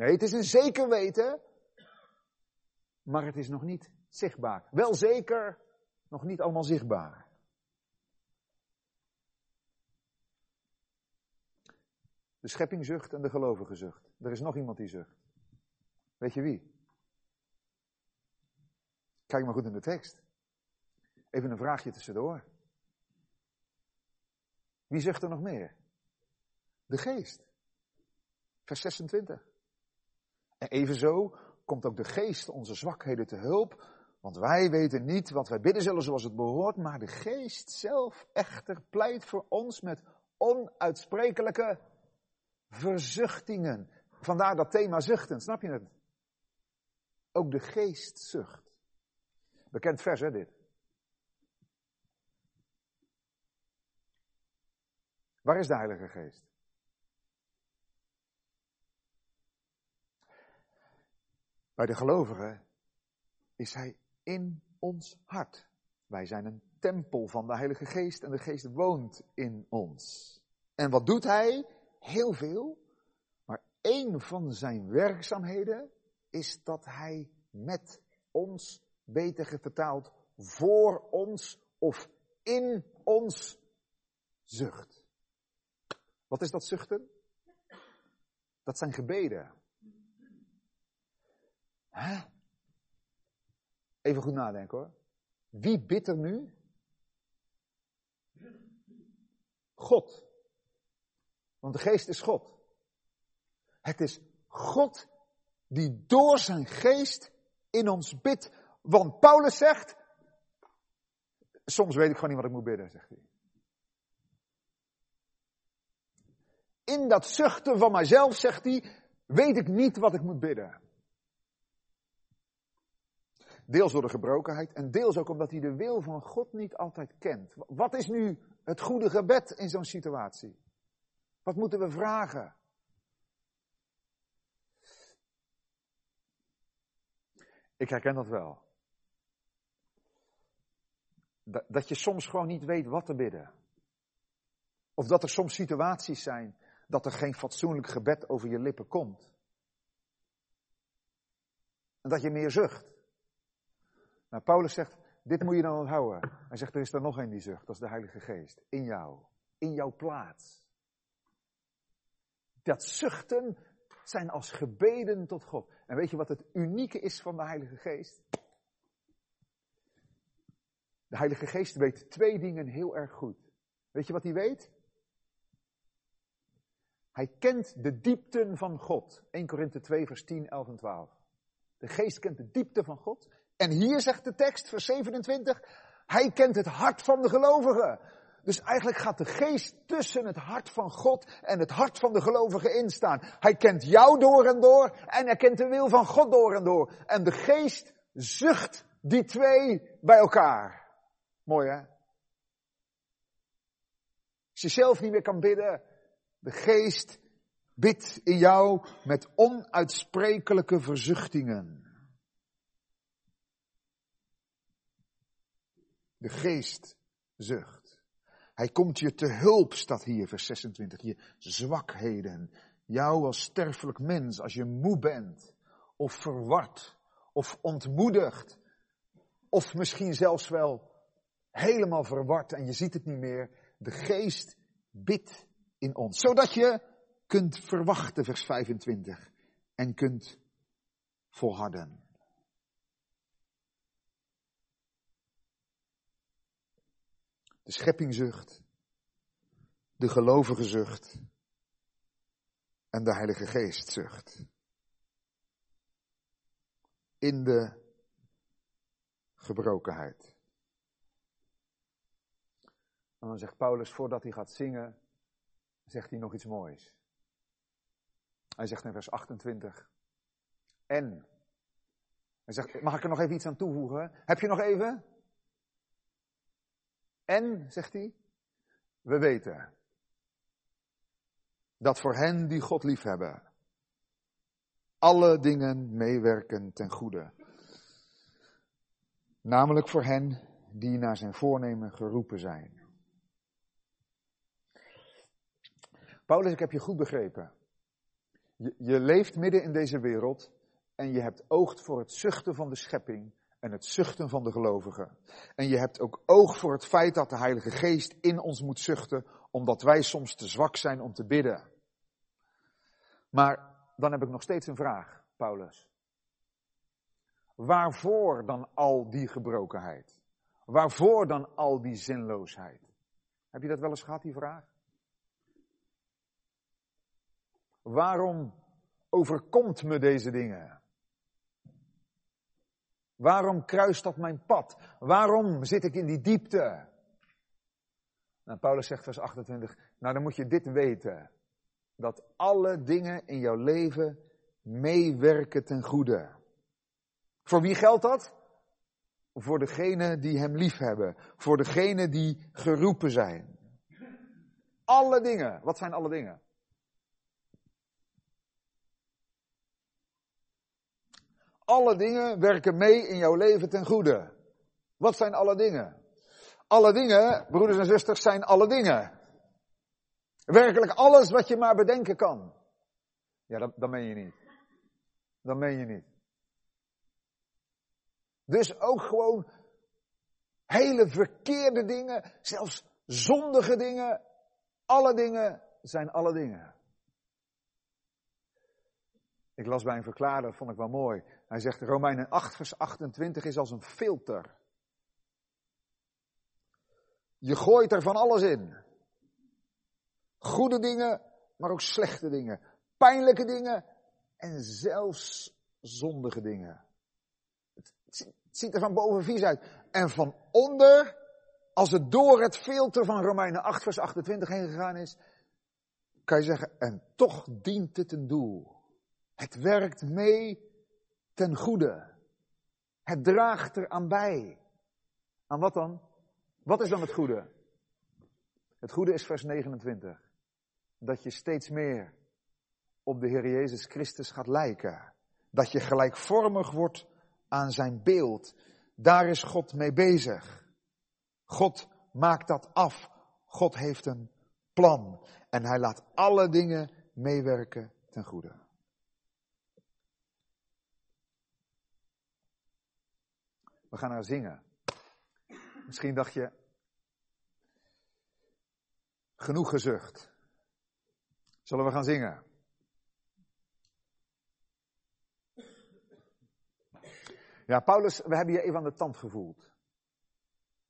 A: Nee, het is een zeker weten maar het is nog niet zichtbaar. Wel zeker, nog niet allemaal zichtbaar. De schepping zucht en de gelovige zucht. Er is nog iemand die zucht. Weet je wie? Kijk maar goed in de tekst. Even een vraagje tussendoor. Wie zucht er nog meer? De geest. Vers 26. En evenzo komt ook de geest onze zwakheden te hulp, want wij weten niet wat wij bidden zullen zoals het behoort, maar de geest zelf echter pleit voor ons met onuitsprekelijke verzuchtingen. Vandaar dat thema zuchten, snap je het? Ook de geest zucht. Bekend vers, hè, dit? Waar is de Heilige Geest? Bij de gelovigen is Hij in ons hart. Wij zijn een tempel van de Heilige Geest en de Geest woont in ons. En wat doet Hij? Heel veel. Maar één van zijn werkzaamheden is dat Hij met ons, beter vertaald, voor ons of in ons zucht. Wat is dat zuchten? Dat zijn gebeden. Even goed nadenken hoor. Wie bidt er nu? God. Want de geest is God. Het is God die door zijn geest in ons bidt. Want Paulus zegt, soms weet ik gewoon niet wat ik moet bidden, zegt hij. In dat zuchten van mijzelf, zegt hij, weet ik niet wat ik moet bidden. Deels door de gebrokenheid en deels ook omdat hij de wil van God niet altijd kent. Wat is nu het goede gebed in zo'n situatie? Wat moeten we vragen? Ik herken dat wel. Dat je soms gewoon niet weet wat te bidden. Of dat er soms situaties zijn dat er geen fatsoenlijk gebed over je lippen komt. En dat je meer zucht. Nou, Paulus zegt, dit moet je dan onthouden. Hij zegt, er is er nog een die zucht, dat is de Heilige Geest. In jou. In jouw plaats. Dat zuchten zijn als gebeden tot God. En weet je wat het unieke is van de Heilige Geest? De Heilige Geest weet twee dingen heel erg goed. Weet je wat hij weet? Hij kent de diepten van God. 1 Korinthe 2, vers 10, 11 en 12. De geest kent de diepte van God. En hier zegt de tekst, vers 27, hij kent het hart van de gelovigen. Dus eigenlijk gaat de geest tussen het hart van God en het hart van de gelovigen instaan. Hij kent jou door en door en hij kent de wil van God door en door. En de geest zucht die twee bij elkaar. Mooi hè? Als je zelf niet meer kan bidden, de geest bidt in jou met onuitsprekelijke verzuchtingen. De geest zucht. Hij komt je te hulp, staat hier, vers 26. Je zwakheden. Jou als sterfelijk mens, als je moe bent, of verward, of ontmoedigd, of misschien zelfs wel helemaal verward en je ziet het niet meer. De geest bidt in ons. Zodat je kunt verwachten, vers 25, en kunt volharden. De schepping zucht, de gelovige zucht en de Heilige Geest zucht. In de gebrokenheid. En dan zegt Paulus, voordat hij gaat zingen, zegt hij nog iets moois. Hij zegt in vers 28. En. Hij zegt, mag ik er nog even iets aan toevoegen? Heb je nog even? En, zegt hij, we weten dat voor hen die God liefhebben, alle dingen meewerken ten goede. Namelijk voor hen die naar zijn voornemen geroepen zijn. Paulus, ik heb je goed begrepen. Je, je leeft midden in deze wereld en je hebt oog voor het zuchten van de schepping en het zuchten van de gelovigen. En je hebt ook oog voor het feit dat de Heilige Geest in ons moet zuchten, omdat wij soms te zwak zijn om te bidden. Maar dan heb ik nog steeds een vraag, Paulus. Waarvoor dan al die gebrokenheid? Waarvoor dan al die zinloosheid? Heb je dat wel eens gehad, die vraag? Waarom overkomt me deze dingen? Waarom kruist dat mijn pad? Waarom zit ik in die diepte? Nou, Paulus zegt vers 28, nou dan moet je dit weten. Dat alle dingen in jouw leven meewerken ten goede. Voor wie geldt dat? Voor degenen die hem lief hebben. Voor degenen die geroepen zijn. Alle dingen. Wat zijn alle dingen? Alle dingen werken mee in jouw leven ten goede. Wat zijn alle dingen? Alle dingen, broeders en zusters, zijn alle dingen. Werkelijk alles wat je maar bedenken kan. Ja, dat, dan ben je niet. Dan ben je niet. Dus ook gewoon hele verkeerde dingen, zelfs zondige dingen, alle dingen zijn alle dingen. Ik las bij een verklaarder, vond ik wel mooi. Hij zegt, Romeinen 8 vers 28 is als een filter. Je gooit er van alles in. Goede dingen, maar ook slechte dingen. Pijnlijke dingen en zelfs zondige dingen. Het ziet er van boven vies uit. En van onder, als het door het filter van Romeinen 8 vers 28 heen gegaan is, kan je zeggen, en toch dient het een doel. Het werkt mee ten goede. Het draagt er aan bij. Aan wat dan? Wat is dan het goede? Het goede is vers 29. Dat je steeds meer op de Heer Jezus Christus gaat lijken. Dat je gelijkvormig wordt aan zijn beeld. Daar is God mee bezig. God maakt dat af. God heeft een plan. En hij laat alle dingen meewerken ten goede. We gaan naar zingen. Misschien dacht je, genoeg gezucht. Zullen we gaan zingen? Ja, Paulus, we hebben je even aan de tand gevoeld.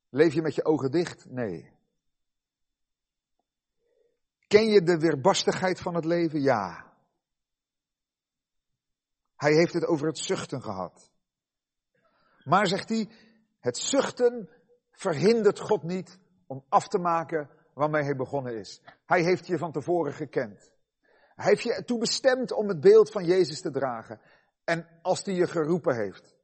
A: Leef je met je ogen dicht? Nee. Ken je de weerbarstigheid van het leven? Ja. Hij heeft het over het zuchten gehad. Maar zegt hij, het zuchten verhindert God niet om af te maken waarmee hij begonnen is. Hij heeft je van tevoren gekend. Hij heeft je ertoe bestemd om het beeld van Jezus te dragen. En als hij je geroepen heeft,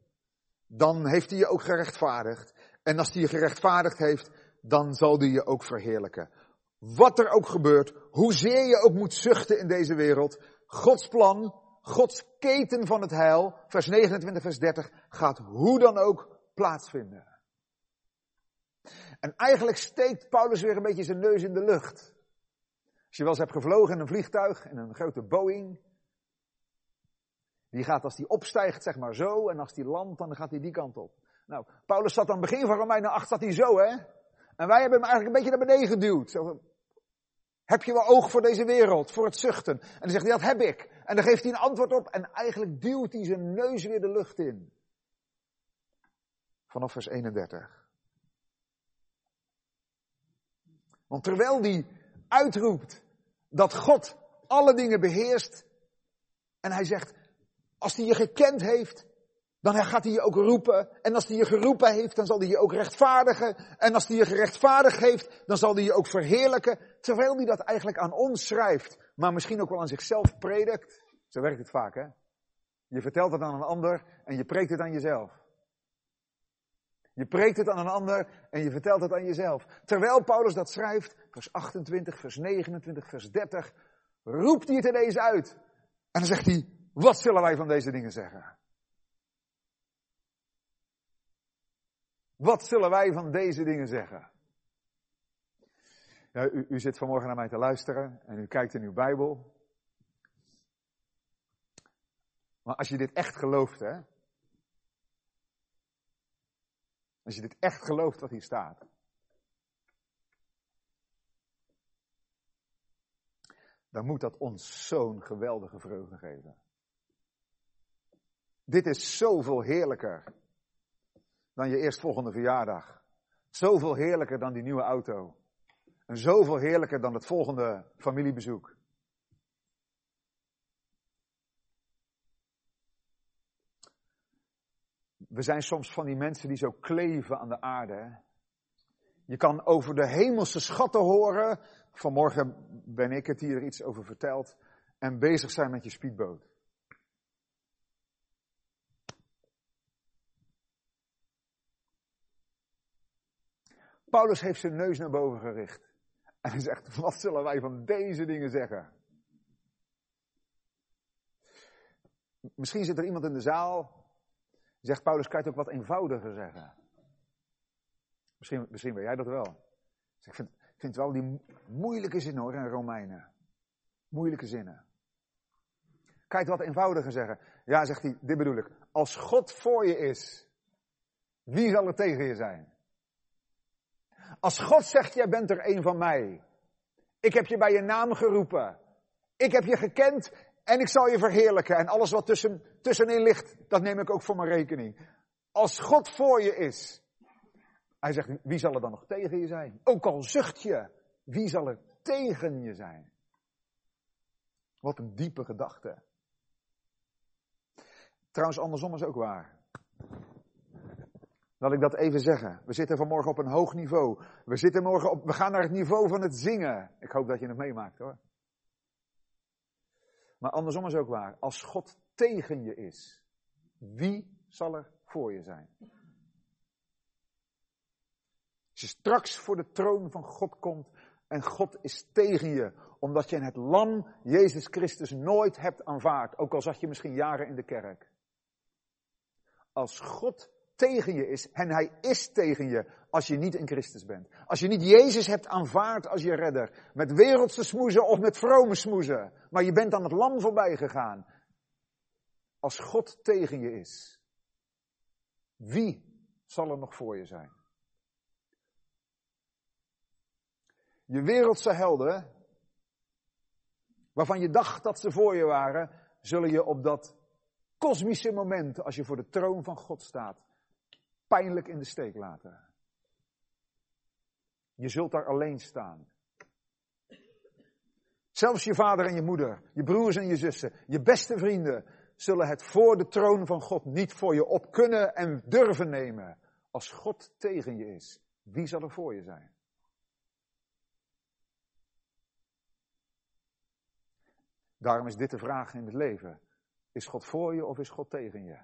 A: dan heeft hij je ook gerechtvaardigd. En als hij je gerechtvaardigd heeft, dan zal hij je ook verheerlijken. Wat er ook gebeurt, hoezeer je ook moet zuchten in deze wereld, Gods plan, Gods keten van het heil, vers 29, vers 30, gaat hoe dan ook plaatsvinden. En eigenlijk steekt Paulus weer een beetje zijn neus in de lucht. Als je wel eens hebt gevlogen in een vliegtuig, in een grote Boeing, die gaat als die opstijgt, zeg maar zo, en als die landt, dan gaat hij die kant op. Nou, Paulus zat aan het begin van Romeinen 8, zat hij zo, hè? En wij hebben hem eigenlijk een beetje naar beneden geduwd. Zo, heb je wel oog voor deze wereld, voor het zuchten? En dan zegt hij, dat heb ik. En dan geeft hij een antwoord op en eigenlijk duwt hij zijn neus weer de lucht in. Vanaf vers 31. Want terwijl hij uitroept dat God alle dingen beheerst, en hij zegt, als hij je gekend heeft, dan gaat hij je ook roepen. En als hij je geroepen heeft, dan zal hij je ook rechtvaardigen. En als hij je gerechtvaardigd heeft, dan zal hij je ook verheerlijken. Terwijl hij dat eigenlijk aan ons schrijft, maar misschien ook wel aan zichzelf predikt. Zo werkt het vaak, hè? Je vertelt het aan een ander en je preekt het aan jezelf. Je preekt het aan een ander en je vertelt het aan jezelf. Terwijl Paulus dat schrijft, vers 28, vers 29, vers 30, roept hij het ineens uit. En dan zegt hij, wat zullen wij van deze dingen zeggen? Wat zullen wij van deze dingen zeggen? u, u zit vanmorgen naar mij te luisteren en u kijkt in uw Bijbel. Maar als je dit echt gelooft, hè. Als je dit echt gelooft wat hier staat. Dan moet dat ons zo'n geweldige vreugde geven. Dit is zoveel heerlijker dan je eerstvolgende verjaardag. Zoveel heerlijker dan die nieuwe auto. En zoveel heerlijker dan het volgende familiebezoek. We zijn soms van die mensen die zo kleven aan de aarde. Je kan over de hemelse schatten horen. Vanmorgen ben ik het hier iets over verteld. En bezig zijn met je speedboot. Paulus heeft zijn neus naar boven gericht. En hij zegt, wat zullen wij van deze dingen zeggen? Misschien zit er iemand in de zaal, zegt Paulus, kan je het ook wat eenvoudiger zeggen? Misschien, misschien weet jij dat wel. Ik vind, ik vind wel die moeilijke zinnen hoor, in Romeinen. Moeilijke zinnen. Je het wat eenvoudiger zeggen? Ja, zegt hij, dit bedoel ik. Als God voor je is, wie zal er tegen je zijn? Als God zegt, jij bent er een van mij. Ik heb je bij je naam geroepen. Ik heb je gekend en ik zal je verheerlijken. En alles wat tussen, tussenin ligt, dat neem ik ook voor mijn rekening. Als God voor je is. Hij zegt, wie zal er dan nog tegen je zijn? Ook al zucht je, wie zal er tegen je zijn? Wat een diepe gedachte. Trouwens, andersom is ook waar. Laat ik dat even zeggen. We zitten vanmorgen op een hoog niveau. We, zitten morgen op, we gaan naar het niveau van het zingen. Ik hoop dat je het meemaakt hoor. Maar andersom is ook waar. Als God tegen je is, wie zal er voor je zijn? Als je straks voor de troon van God komt en God is tegen je, omdat je het lam Jezus Christus nooit hebt aanvaard, ook al zat je misschien jaren in de kerk. Als God tegen je is. En hij is tegen je als je niet in Christus bent. Als je niet Jezus hebt aanvaard als je redder. Met wereldse smoezen of met vrome smoezen. Maar je bent aan het lam voorbij gegaan. Als God tegen je is. Wie zal er nog voor je zijn? Je wereldse helden, waarvan je dacht dat ze voor je waren, zullen je op dat kosmische moment, als je voor de troon van God staat, pijnlijk in de steek laten. Je zult daar alleen staan. Zelfs je vader en je moeder, je broers en je zussen, je beste vrienden zullen het voor de troon van God niet voor je op kunnen en durven nemen. Als God tegen je is, wie zal er voor je zijn? Daarom is dit de vraag in het leven. Is God voor je of is God tegen je?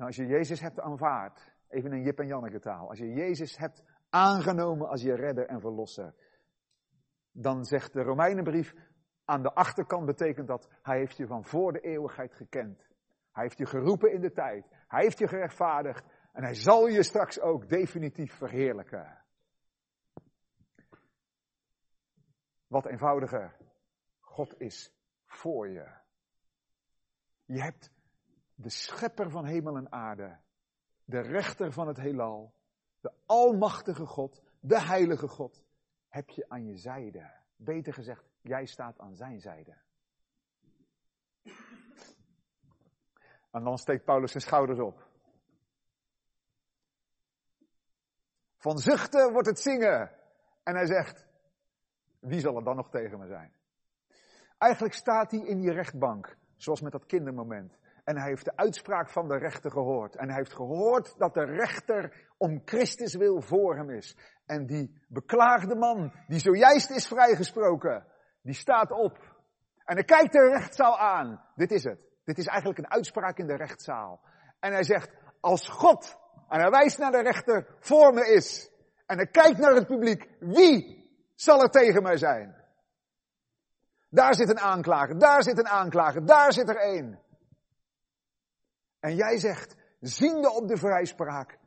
A: Nou, als je Jezus hebt aanvaard, even in Jip en Janneke taal, als je Jezus hebt aangenomen als je redder en verlosser, dan zegt de Romeinenbrief, aan de achterkant betekent dat, hij heeft je van voor de eeuwigheid gekend. Hij heeft je geroepen in de tijd. Hij heeft je gerechtvaardigd. En hij zal je straks ook definitief verheerlijken. Wat eenvoudiger. God is voor je. Je hebt de schepper van hemel en aarde, de rechter van het heelal, de almachtige God, de heilige God, heb je aan je zijde. Beter gezegd, jij staat aan zijn zijde. En dan steekt Paulus zijn schouders op. Van zuchten wordt het zingen. En hij zegt, wie zal er dan nog tegen me zijn? Eigenlijk staat hij in die rechtbank, zoals met dat kindermoment. En hij heeft de uitspraak van de rechter gehoord. En hij heeft gehoord dat de rechter om Christus wil voor hem is. En die beklaagde man, die zojuist is vrijgesproken, die staat op. En hij kijkt de rechtszaal aan. Dit is het. Dit is eigenlijk een uitspraak in de rechtszaal. En hij zegt, als God, en hij wijst naar de rechter, voor me is. En hij kijkt naar het publiek, wie zal er tegen mij zijn? Daar zit een aanklager, daar zit een aanklager, daar zit er één. En jij zegt, ziende op de vrijspraak.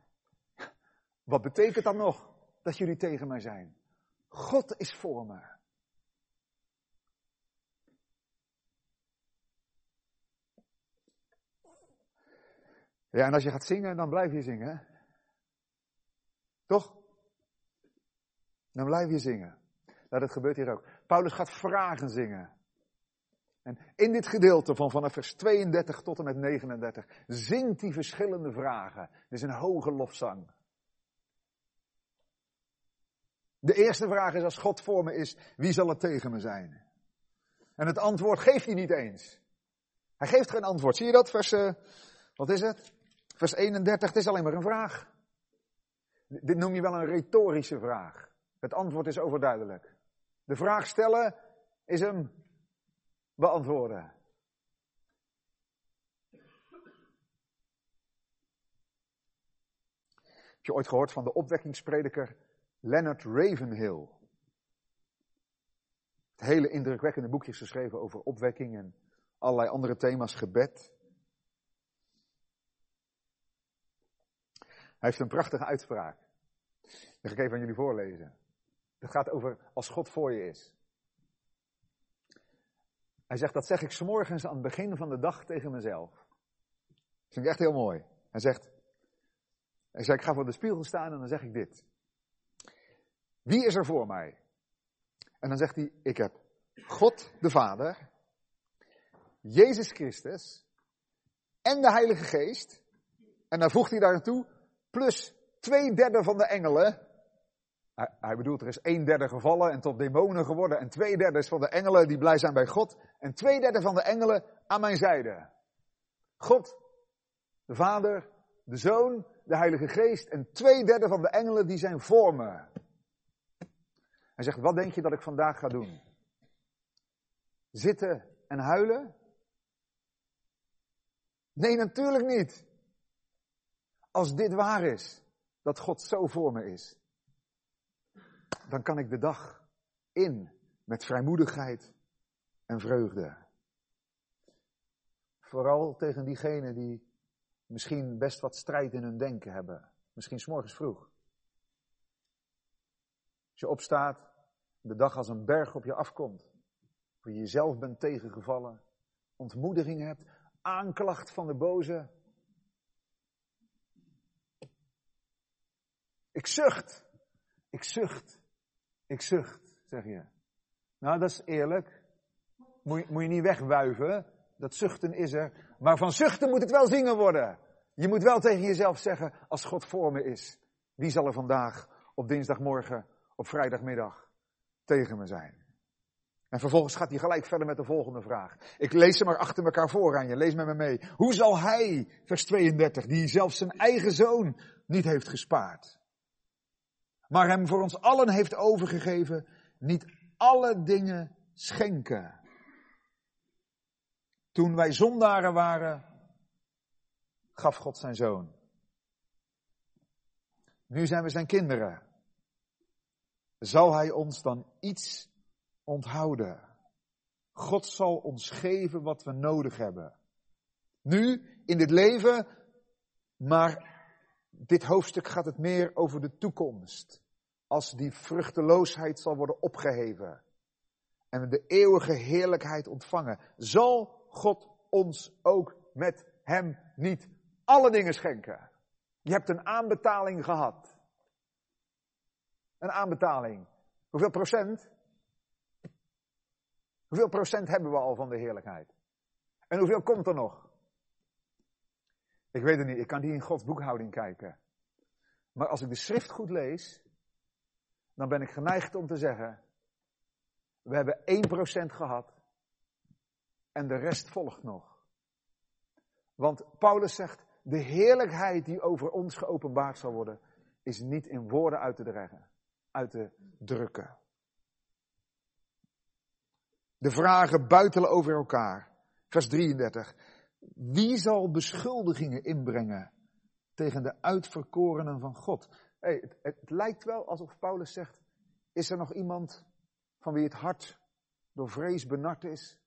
A: Wat betekent dat nog dat jullie tegen mij zijn? God is voor me. Ja, en als je gaat zingen, dan blijf je zingen. Toch? Dan blijf je zingen. Nou, dat gebeurt hier ook. Paulus gaat vragen zingen. En in dit gedeelte van vanaf vers 32 tot en met 39 zingt hij verschillende vragen. Het is een hoge lofzang. De eerste vraag is, als God voor me is, wie zal er tegen me zijn? En het antwoord geeft hij niet eens. Hij geeft geen antwoord. Zie je dat? Vers, uh, wat is het? Vers 31, het is alleen maar een vraag. Dit noem je wel een retorische vraag. Het antwoord is overduidelijk. De vraag stellen is hem beantwoorden. Heb je ooit gehoord van de opwekkingsprediker Leonard Ravenhill? Het hele indrukwekkende boekje geschreven over opwekking en allerlei andere thema's, gebed. Hij heeft een prachtige uitspraak. Die ga ik even aan jullie voorlezen. Het gaat over als God voor je is. Hij zegt, dat zeg ik s'morgens aan het begin van de dag tegen mezelf. Dat vind ik echt heel mooi. Hij zegt, hij zegt, ik ga voor de spiegel staan en dan zeg ik dit. Wie is er voor mij? En dan zegt hij, ik heb God de Vader, Jezus Christus en de Heilige Geest. En dan voegt hij daar plus twee derde van de engelen hij, bedoelt, er is een derde gevallen en tot demonen geworden. En twee derde is van de engelen die blij zijn bij God. En twee derde van de engelen aan mijn zijde. God, de Vader, de Zoon, de Heilige Geest. En twee derde van de engelen die zijn voor me. Hij zegt, wat denk je dat ik vandaag ga doen? Zitten en huilen? Nee, natuurlijk niet. Als dit waar is, dat God zo voor me is dan kan ik de dag in met vrijmoedigheid en vreugde. Vooral tegen diegenen die misschien best wat strijd in hun denken hebben. Misschien s'morgens vroeg. Als je opstaat, de dag als een berg op je afkomt. Of je jezelf bent tegengevallen. Ontmoediging hebt. Aanklacht van de boze. Ik zucht. Ik zucht. Ik zucht, zeg je. Nou, dat is eerlijk. Moet je, niet wegwuiven. Dat zuchten is er. Maar van zuchten moet het wel zingen worden. Je moet wel tegen jezelf zeggen, als God voor me is, wie zal er vandaag op dinsdagmorgen, op vrijdagmiddag tegen me zijn? En vervolgens gaat hij gelijk verder met de volgende vraag. Ik lees ze maar achter elkaar voor aan je. Lees met me mee. Hoe zal hij, vers 32, die zelfs zijn eigen zoon niet heeft gespaard, maar hem voor ons allen heeft overgegeven, niet alle dingen schenken. Toen wij zondaren waren, gaf God zijn zoon. Nu zijn we zijn kinderen. Zal hij ons dan iets onthouden? God zal ons geven wat we nodig hebben. Nu, in dit leven, maar dit hoofdstuk gaat het meer over de toekomst als die vruchteloosheid zal worden opgeheven en de eeuwige heerlijkheid ontvangen, zal God ons ook met Hem niet alle dingen schenken. Je hebt een aanbetaling gehad. Een aanbetaling. Hoeveel procent? Hoeveel procent hebben we al van de heerlijkheid? En hoeveel komt er nog? Ik weet het niet, ik kan niet in Gods boekhouding kijken. Maar als ik de schrift goed lees, dan ben ik geneigd om te zeggen, we hebben 1% gehad en de rest volgt nog. Want Paulus zegt, de heerlijkheid die over ons geopenbaard zal worden, is niet in woorden uit te dreggen, uit te drukken. De vragen buitelen over elkaar. Vers 33. Wie zal beschuldigingen inbrengen tegen de uitverkorenen van God? Hey, het, het lijkt wel alsof Paulus zegt, is er nog iemand van wie het hart door vrees benard is?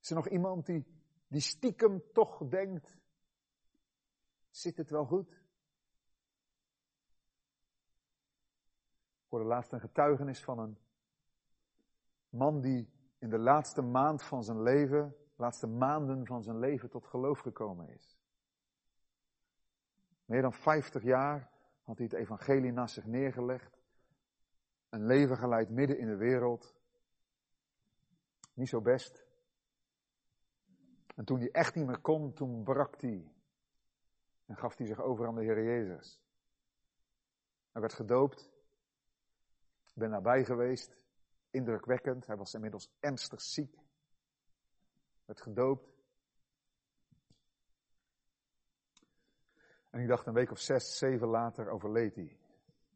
A: Is er nog iemand die, die stiekem toch denkt, zit het wel goed? Ik hoorde laatst een getuigenis van een man die in de laatste maand van zijn leven, laatste maanden van zijn leven tot geloof gekomen is. Meer dan 50 jaar had hij het evangelie naast zich neergelegd. Een leven geleid midden in de wereld. Niet zo best. En toen hij echt niet meer kon, toen brak hij. En gaf hij zich over aan de Heer Jezus. Hij werd gedoopt. Ik ben nabij geweest. Indrukwekkend. Hij was inmiddels ernstig ziek. Werd gedoopt. En ik dacht een week of zes, zeven later overleed hij.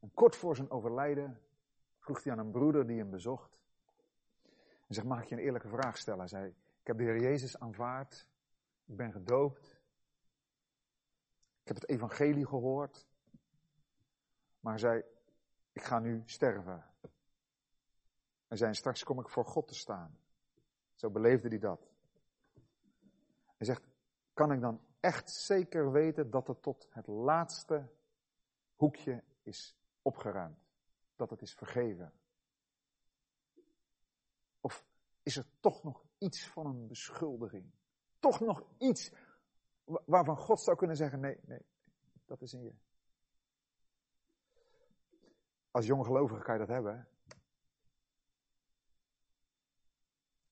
A: En kort voor zijn overlijden vroeg hij aan een broeder die hem bezocht. En zegt, mag ik je een eerlijke vraag stellen? Hij zei, ik heb de Heer Jezus aanvaard. Ik ben gedoopt. Ik heb het evangelie gehoord. Maar hij zei, ik ga nu sterven. En zei, straks kom ik voor God te staan. Zo beleefde hij dat. Hij zegt, kan ik dan echt zeker weten dat het tot het laatste hoekje is opgeruimd? Dat het is vergeven? Of is er toch nog iets van een beschuldiging? Toch nog iets waarvan God zou kunnen zeggen, nee, nee, dat is in je. Als jonge gelovige kan je dat hebben.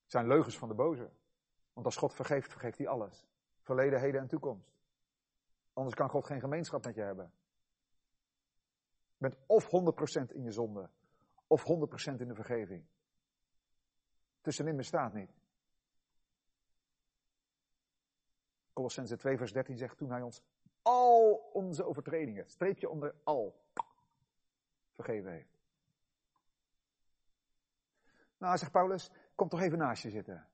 A: Het zijn leugens van de boze. Want als God vergeeft, vergeeft hij alles. Verleden, heden en toekomst. Anders kan God geen gemeenschap met je hebben. Je bent of 100% in je zonde, of 100% in de vergeving. Tussenin bestaat niet. Colossense 2 vers 13 zegt toen hij ons al onze overtredingen, streepje onder al, vergeven heeft. Nou, zegt Paulus, kom toch even naast je zitten.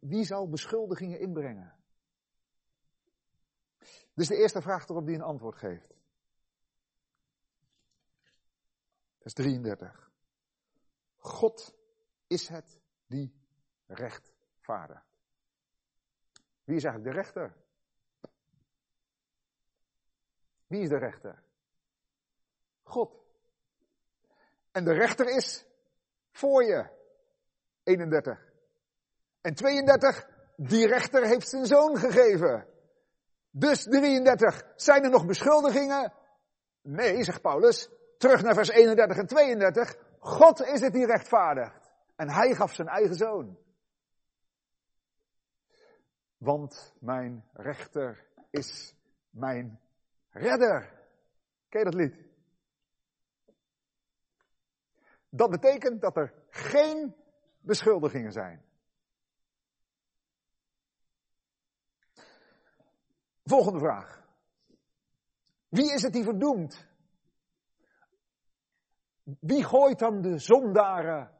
A: Wie, zal beschuldigingen inbrengen? Dus de eerste vraag erop die een antwoord geeft. Vers 33. God is het die rechtvaardigt. Wie is eigenlijk de rechter? Wie is de rechter? God. En de rechter is voor je. 31. En 32. Die rechter heeft zijn zoon gegeven. Dus 33. Zijn er nog beschuldigingen? Nee, zegt Paulus. Terug naar vers 31 en 32. God is het die rechtvaardigt. En hij gaf zijn eigen zoon. Want mijn rechter is mijn redder. Ken dat lied? Dat betekent dat er geen beschuldigingen zijn. Volgende vraag. Wie is het die verdoemt? Wie gooit dan de zondaren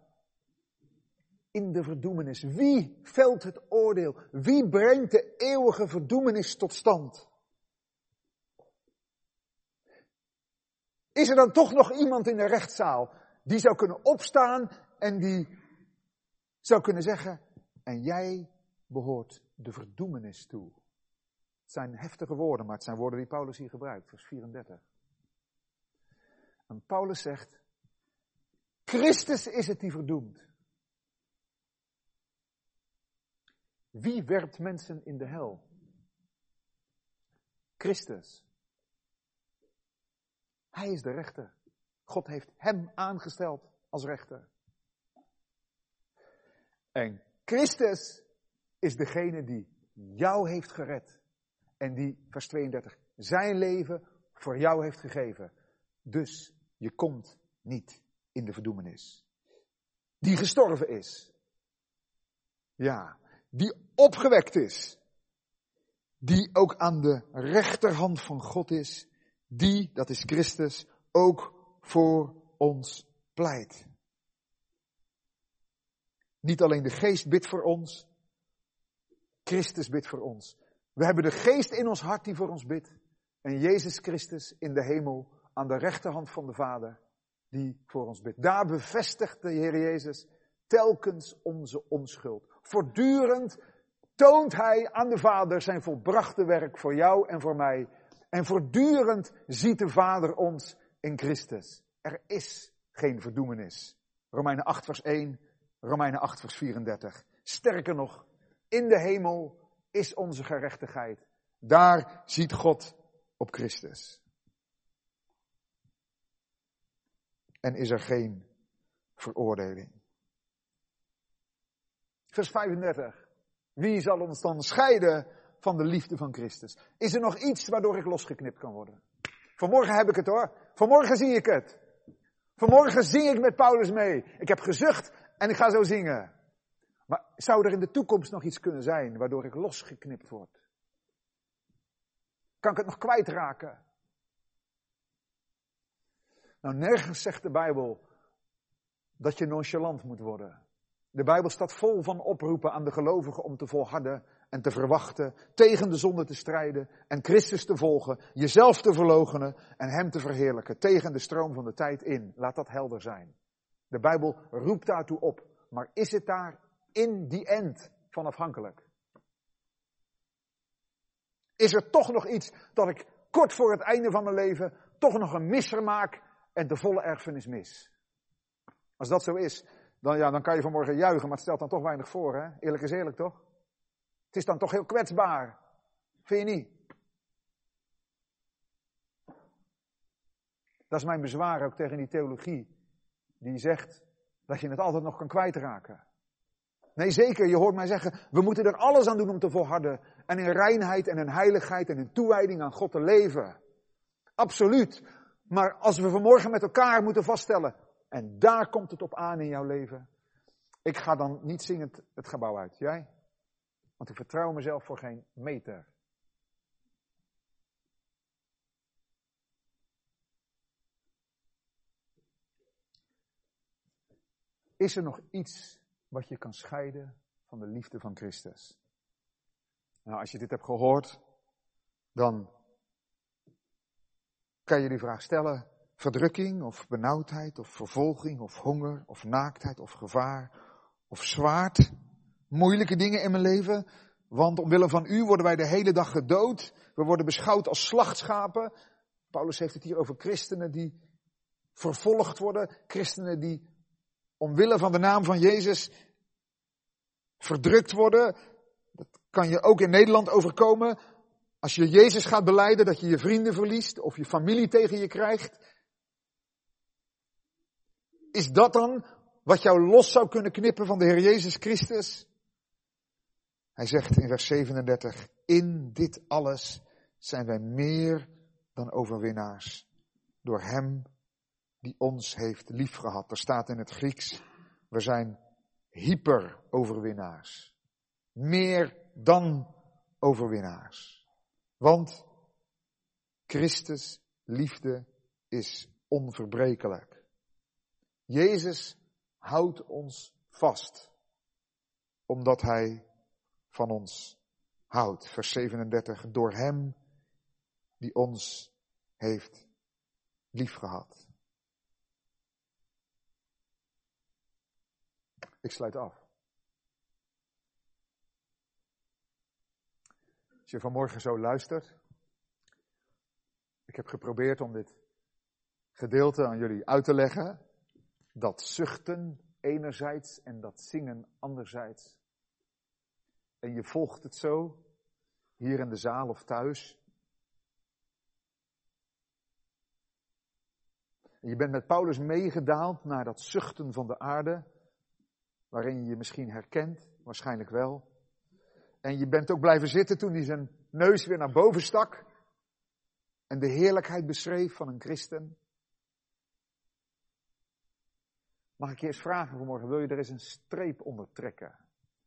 A: in de verdoemenis? Wie velt het oordeel? Wie brengt de eeuwige verdoemenis tot stand? Is er dan toch nog iemand in de rechtszaal die zou kunnen opstaan en die zou kunnen zeggen, en jij behoort de verdoemenis toe? Het zijn heftige woorden, maar het zijn woorden die Paulus hier gebruikt, vers 34. En Paulus zegt, Christus is het die verdoemt. Wie werpt mensen in de hel? Christus. Hij is de rechter. God heeft hem aangesteld als rechter. En Christus is degene die jou heeft gered. En die, vers 32, zijn leven voor jou heeft gegeven. Dus je komt niet in de verdoemenis. Die gestorven is. Ja, die opgewekt is, die ook aan de rechterhand van God is, die, dat is Christus, ook voor ons pleit. Niet alleen de geest bidt voor ons, Christus bidt voor ons. We hebben de geest in ons hart die voor ons bidt. En Jezus Christus in de hemel aan de rechterhand van de Vader die voor ons bidt. Daar bevestigt de Heer Jezus telkens onze onschuld. Voortdurend toont Hij aan de Vader zijn volbrachte werk voor jou en voor mij. En voortdurend ziet de Vader ons in Christus. Er is geen verdoemenis. Romeinen 8 vers 1, Romeinen 8 vers 34. Sterker nog, in de hemel is onze gerechtigheid. Daar ziet God op Christus. En is er geen veroordeling. Vers 35. Wie zal ons dan scheiden van de liefde van Christus? Is er nog iets waardoor ik losgeknipt kan worden? Vanmorgen heb ik het hoor. Vanmorgen zie ik het. Vanmorgen zing ik met Paulus mee. Ik heb gezucht en ik ga zo zingen. Maar zou er in de toekomst nog iets kunnen zijn waardoor ik losgeknipt word? Kan ik het nog kwijtraken? Nou, nergens zegt de Bijbel dat je nonchalant moet worden. De Bijbel staat vol van oproepen aan de gelovigen om te volharden en te verwachten, tegen de zonde te strijden en Christus te volgen, jezelf te verloochenen en Hem te verheerlijken, tegen de stroom van de tijd in. Laat dat helder zijn. De Bijbel roept daartoe op, maar is het daar in die end van afhankelijk? Is er toch nog iets dat ik kort voor het einde van mijn leven toch nog een misser maak en de volle erfenis mis? Als dat zo is, dan, ja, dan kan je vanmorgen juichen, maar het stelt dan toch weinig voor, hè? Eerlijk is eerlijk, toch? Het is dan toch heel kwetsbaar. Vind je niet? Dat is mijn bezwaar ook tegen die theologie. Die zegt dat je het altijd nog kan kwijtraken. Nee, zeker. Je hoort mij zeggen, we moeten er alles aan doen om te volharden. En in reinheid en in heiligheid en in toewijding aan God te leven. Absoluut. Maar als we vanmorgen met elkaar moeten vaststellen, en daar komt het op aan in jouw leven. Ik ga dan niet zingend het gebouw uit. Jij? Want ik vertrouw mezelf voor geen meter. Is er nog iets wat je kan scheiden van de liefde van Christus? Nou, als je dit hebt gehoord, dan kan je die vraag stellen. Verdrukking of benauwdheid of vervolging of honger of naaktheid of gevaar of zwaard moeilijke dingen in mijn leven. Want omwille van u worden wij de hele dag gedood. We worden beschouwd als slachtschapen. Paulus heeft het hier over christenen die vervolgd worden. Christenen die omwille van de naam van Jezus verdrukt worden. Dat kan je ook in Nederland overkomen. Als je Jezus gaat beleiden, dat je je vrienden verliest of je familie tegen je krijgt. Is dat dan wat jou los zou kunnen knippen van de Heer Jezus Christus? Hij zegt in vers 37, in dit alles zijn wij meer dan overwinnaars. Door Hem die ons heeft liefgehad. Er staat in het Grieks, we zijn hyper-overwinnaars. Meer dan overwinnaars. Want Christus liefde is onverbrekelijk. Jezus houdt ons vast, omdat Hij van ons houdt. Vers 37, door Hem die ons heeft liefgehad. Ik sluit af. Als je vanmorgen zo luistert. Ik heb geprobeerd om dit gedeelte aan jullie uit te leggen. Dat zuchten enerzijds en dat zingen anderzijds en je volgt het zo, hier in de zaal of thuis. Je bent met Paulus meegedaald naar dat zuchten van de aarde, waarin je je misschien herkent, waarschijnlijk wel. En je bent ook blijven zitten toen hij zijn neus weer naar boven stak en de heerlijkheid beschreef van een christen. Mag ik je eens vragen vanmorgen, wil je er eens een streep onder trekken?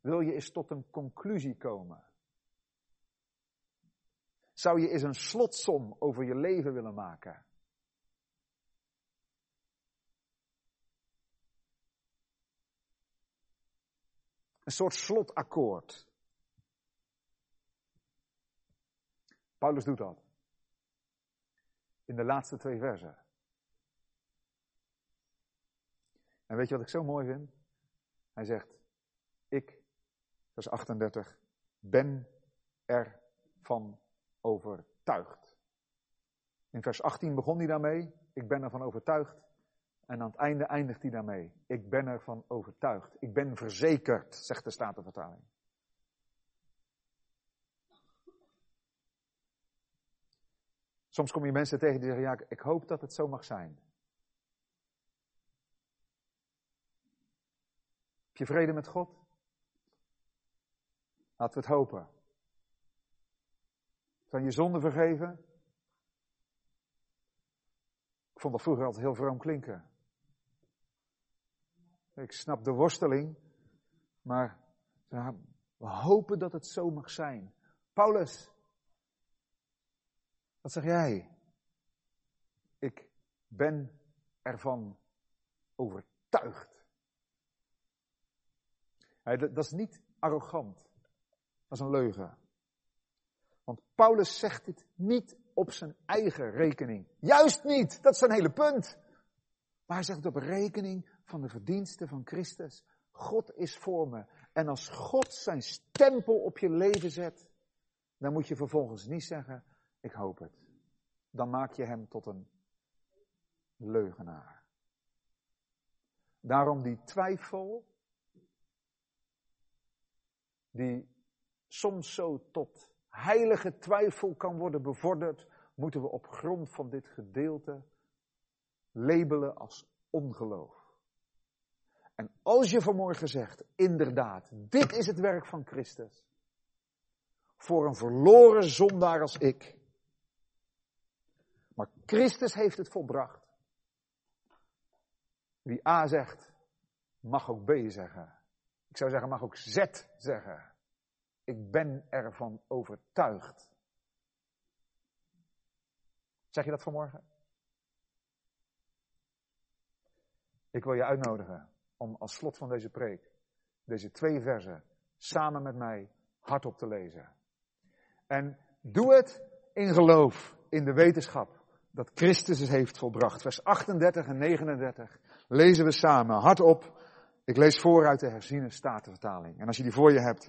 A: Wil je eens tot een conclusie komen? Zou je eens een slotsom over je leven willen maken? Een soort slotakkoord. Paulus doet dat. In de laatste twee versen. En weet je wat ik zo mooi vind? Hij zegt, ik vers 38, ben ervan overtuigd. In vers 18 begon hij daarmee, ik ben ervan overtuigd En aan het einde eindigt hij daarmee. Ik ben ervan overtuigd. Ik ben verzekerd, zegt de Statenvertaling. Soms kom je mensen tegen die zeggen, ja, ik hoop dat het zo mag zijn. Heb je vrede met God? Laten we het hopen. Zijn je zonde vergeven? Ik vond dat vroeger altijd heel vroom klinken. Ik snap de worsteling, maar we hopen dat het zo mag zijn. Paulus, wat zeg jij? Ik ben ervan overtuigd. Dat is niet arrogant. Dat is een leugen. Want Paulus zegt dit niet op zijn eigen rekening. Juist niet. Dat is zijn hele punt. Maar hij zegt het op rekening van de verdiensten van Christus. God is voor me. En als God zijn stempel op je leven zet, dan moet je vervolgens niet zeggen, ik hoop het. Dan maak je hem tot een leugenaar. Daarom die twijfel, die soms zo tot heilige twijfel kan worden bevorderd, moeten we op grond van dit gedeelte labelen als ongeloof. En als je vanmorgen zegt, inderdaad, dit is het werk van Christus. Voor een verloren zondaar als ik. Maar Christus heeft het volbracht. Wie A zegt, mag ook B zeggen. Ik zou zeggen, mag ook Z zeggen. Ik ben ervan overtuigd. Zeg je dat vanmorgen? Ik wil je uitnodigen om als slot van deze preek deze twee versen samen met mij hardop te lezen. En doe het in geloof, in de wetenschap dat Christus het heeft volbracht. Vers 38 en 39 lezen we samen hardop. Ik lees voor uit de herziene statenvertaling. En als je die voor je hebt,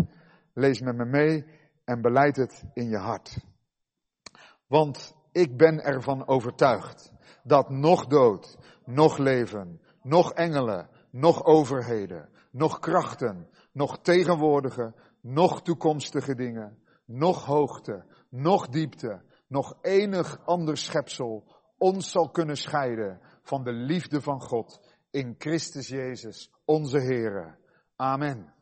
A: lees met me mee en beleid het in je hart. Want ik ben ervan overtuigd dat nog dood, nog leven, nog engelen, nog overheden, nog krachten, nog tegenwoordige, nog toekomstige dingen, nog hoogte, nog diepte, nog enig ander schepsel ons zal kunnen scheiden van de liefde van God in Christus Jezus, onze Here. Amen.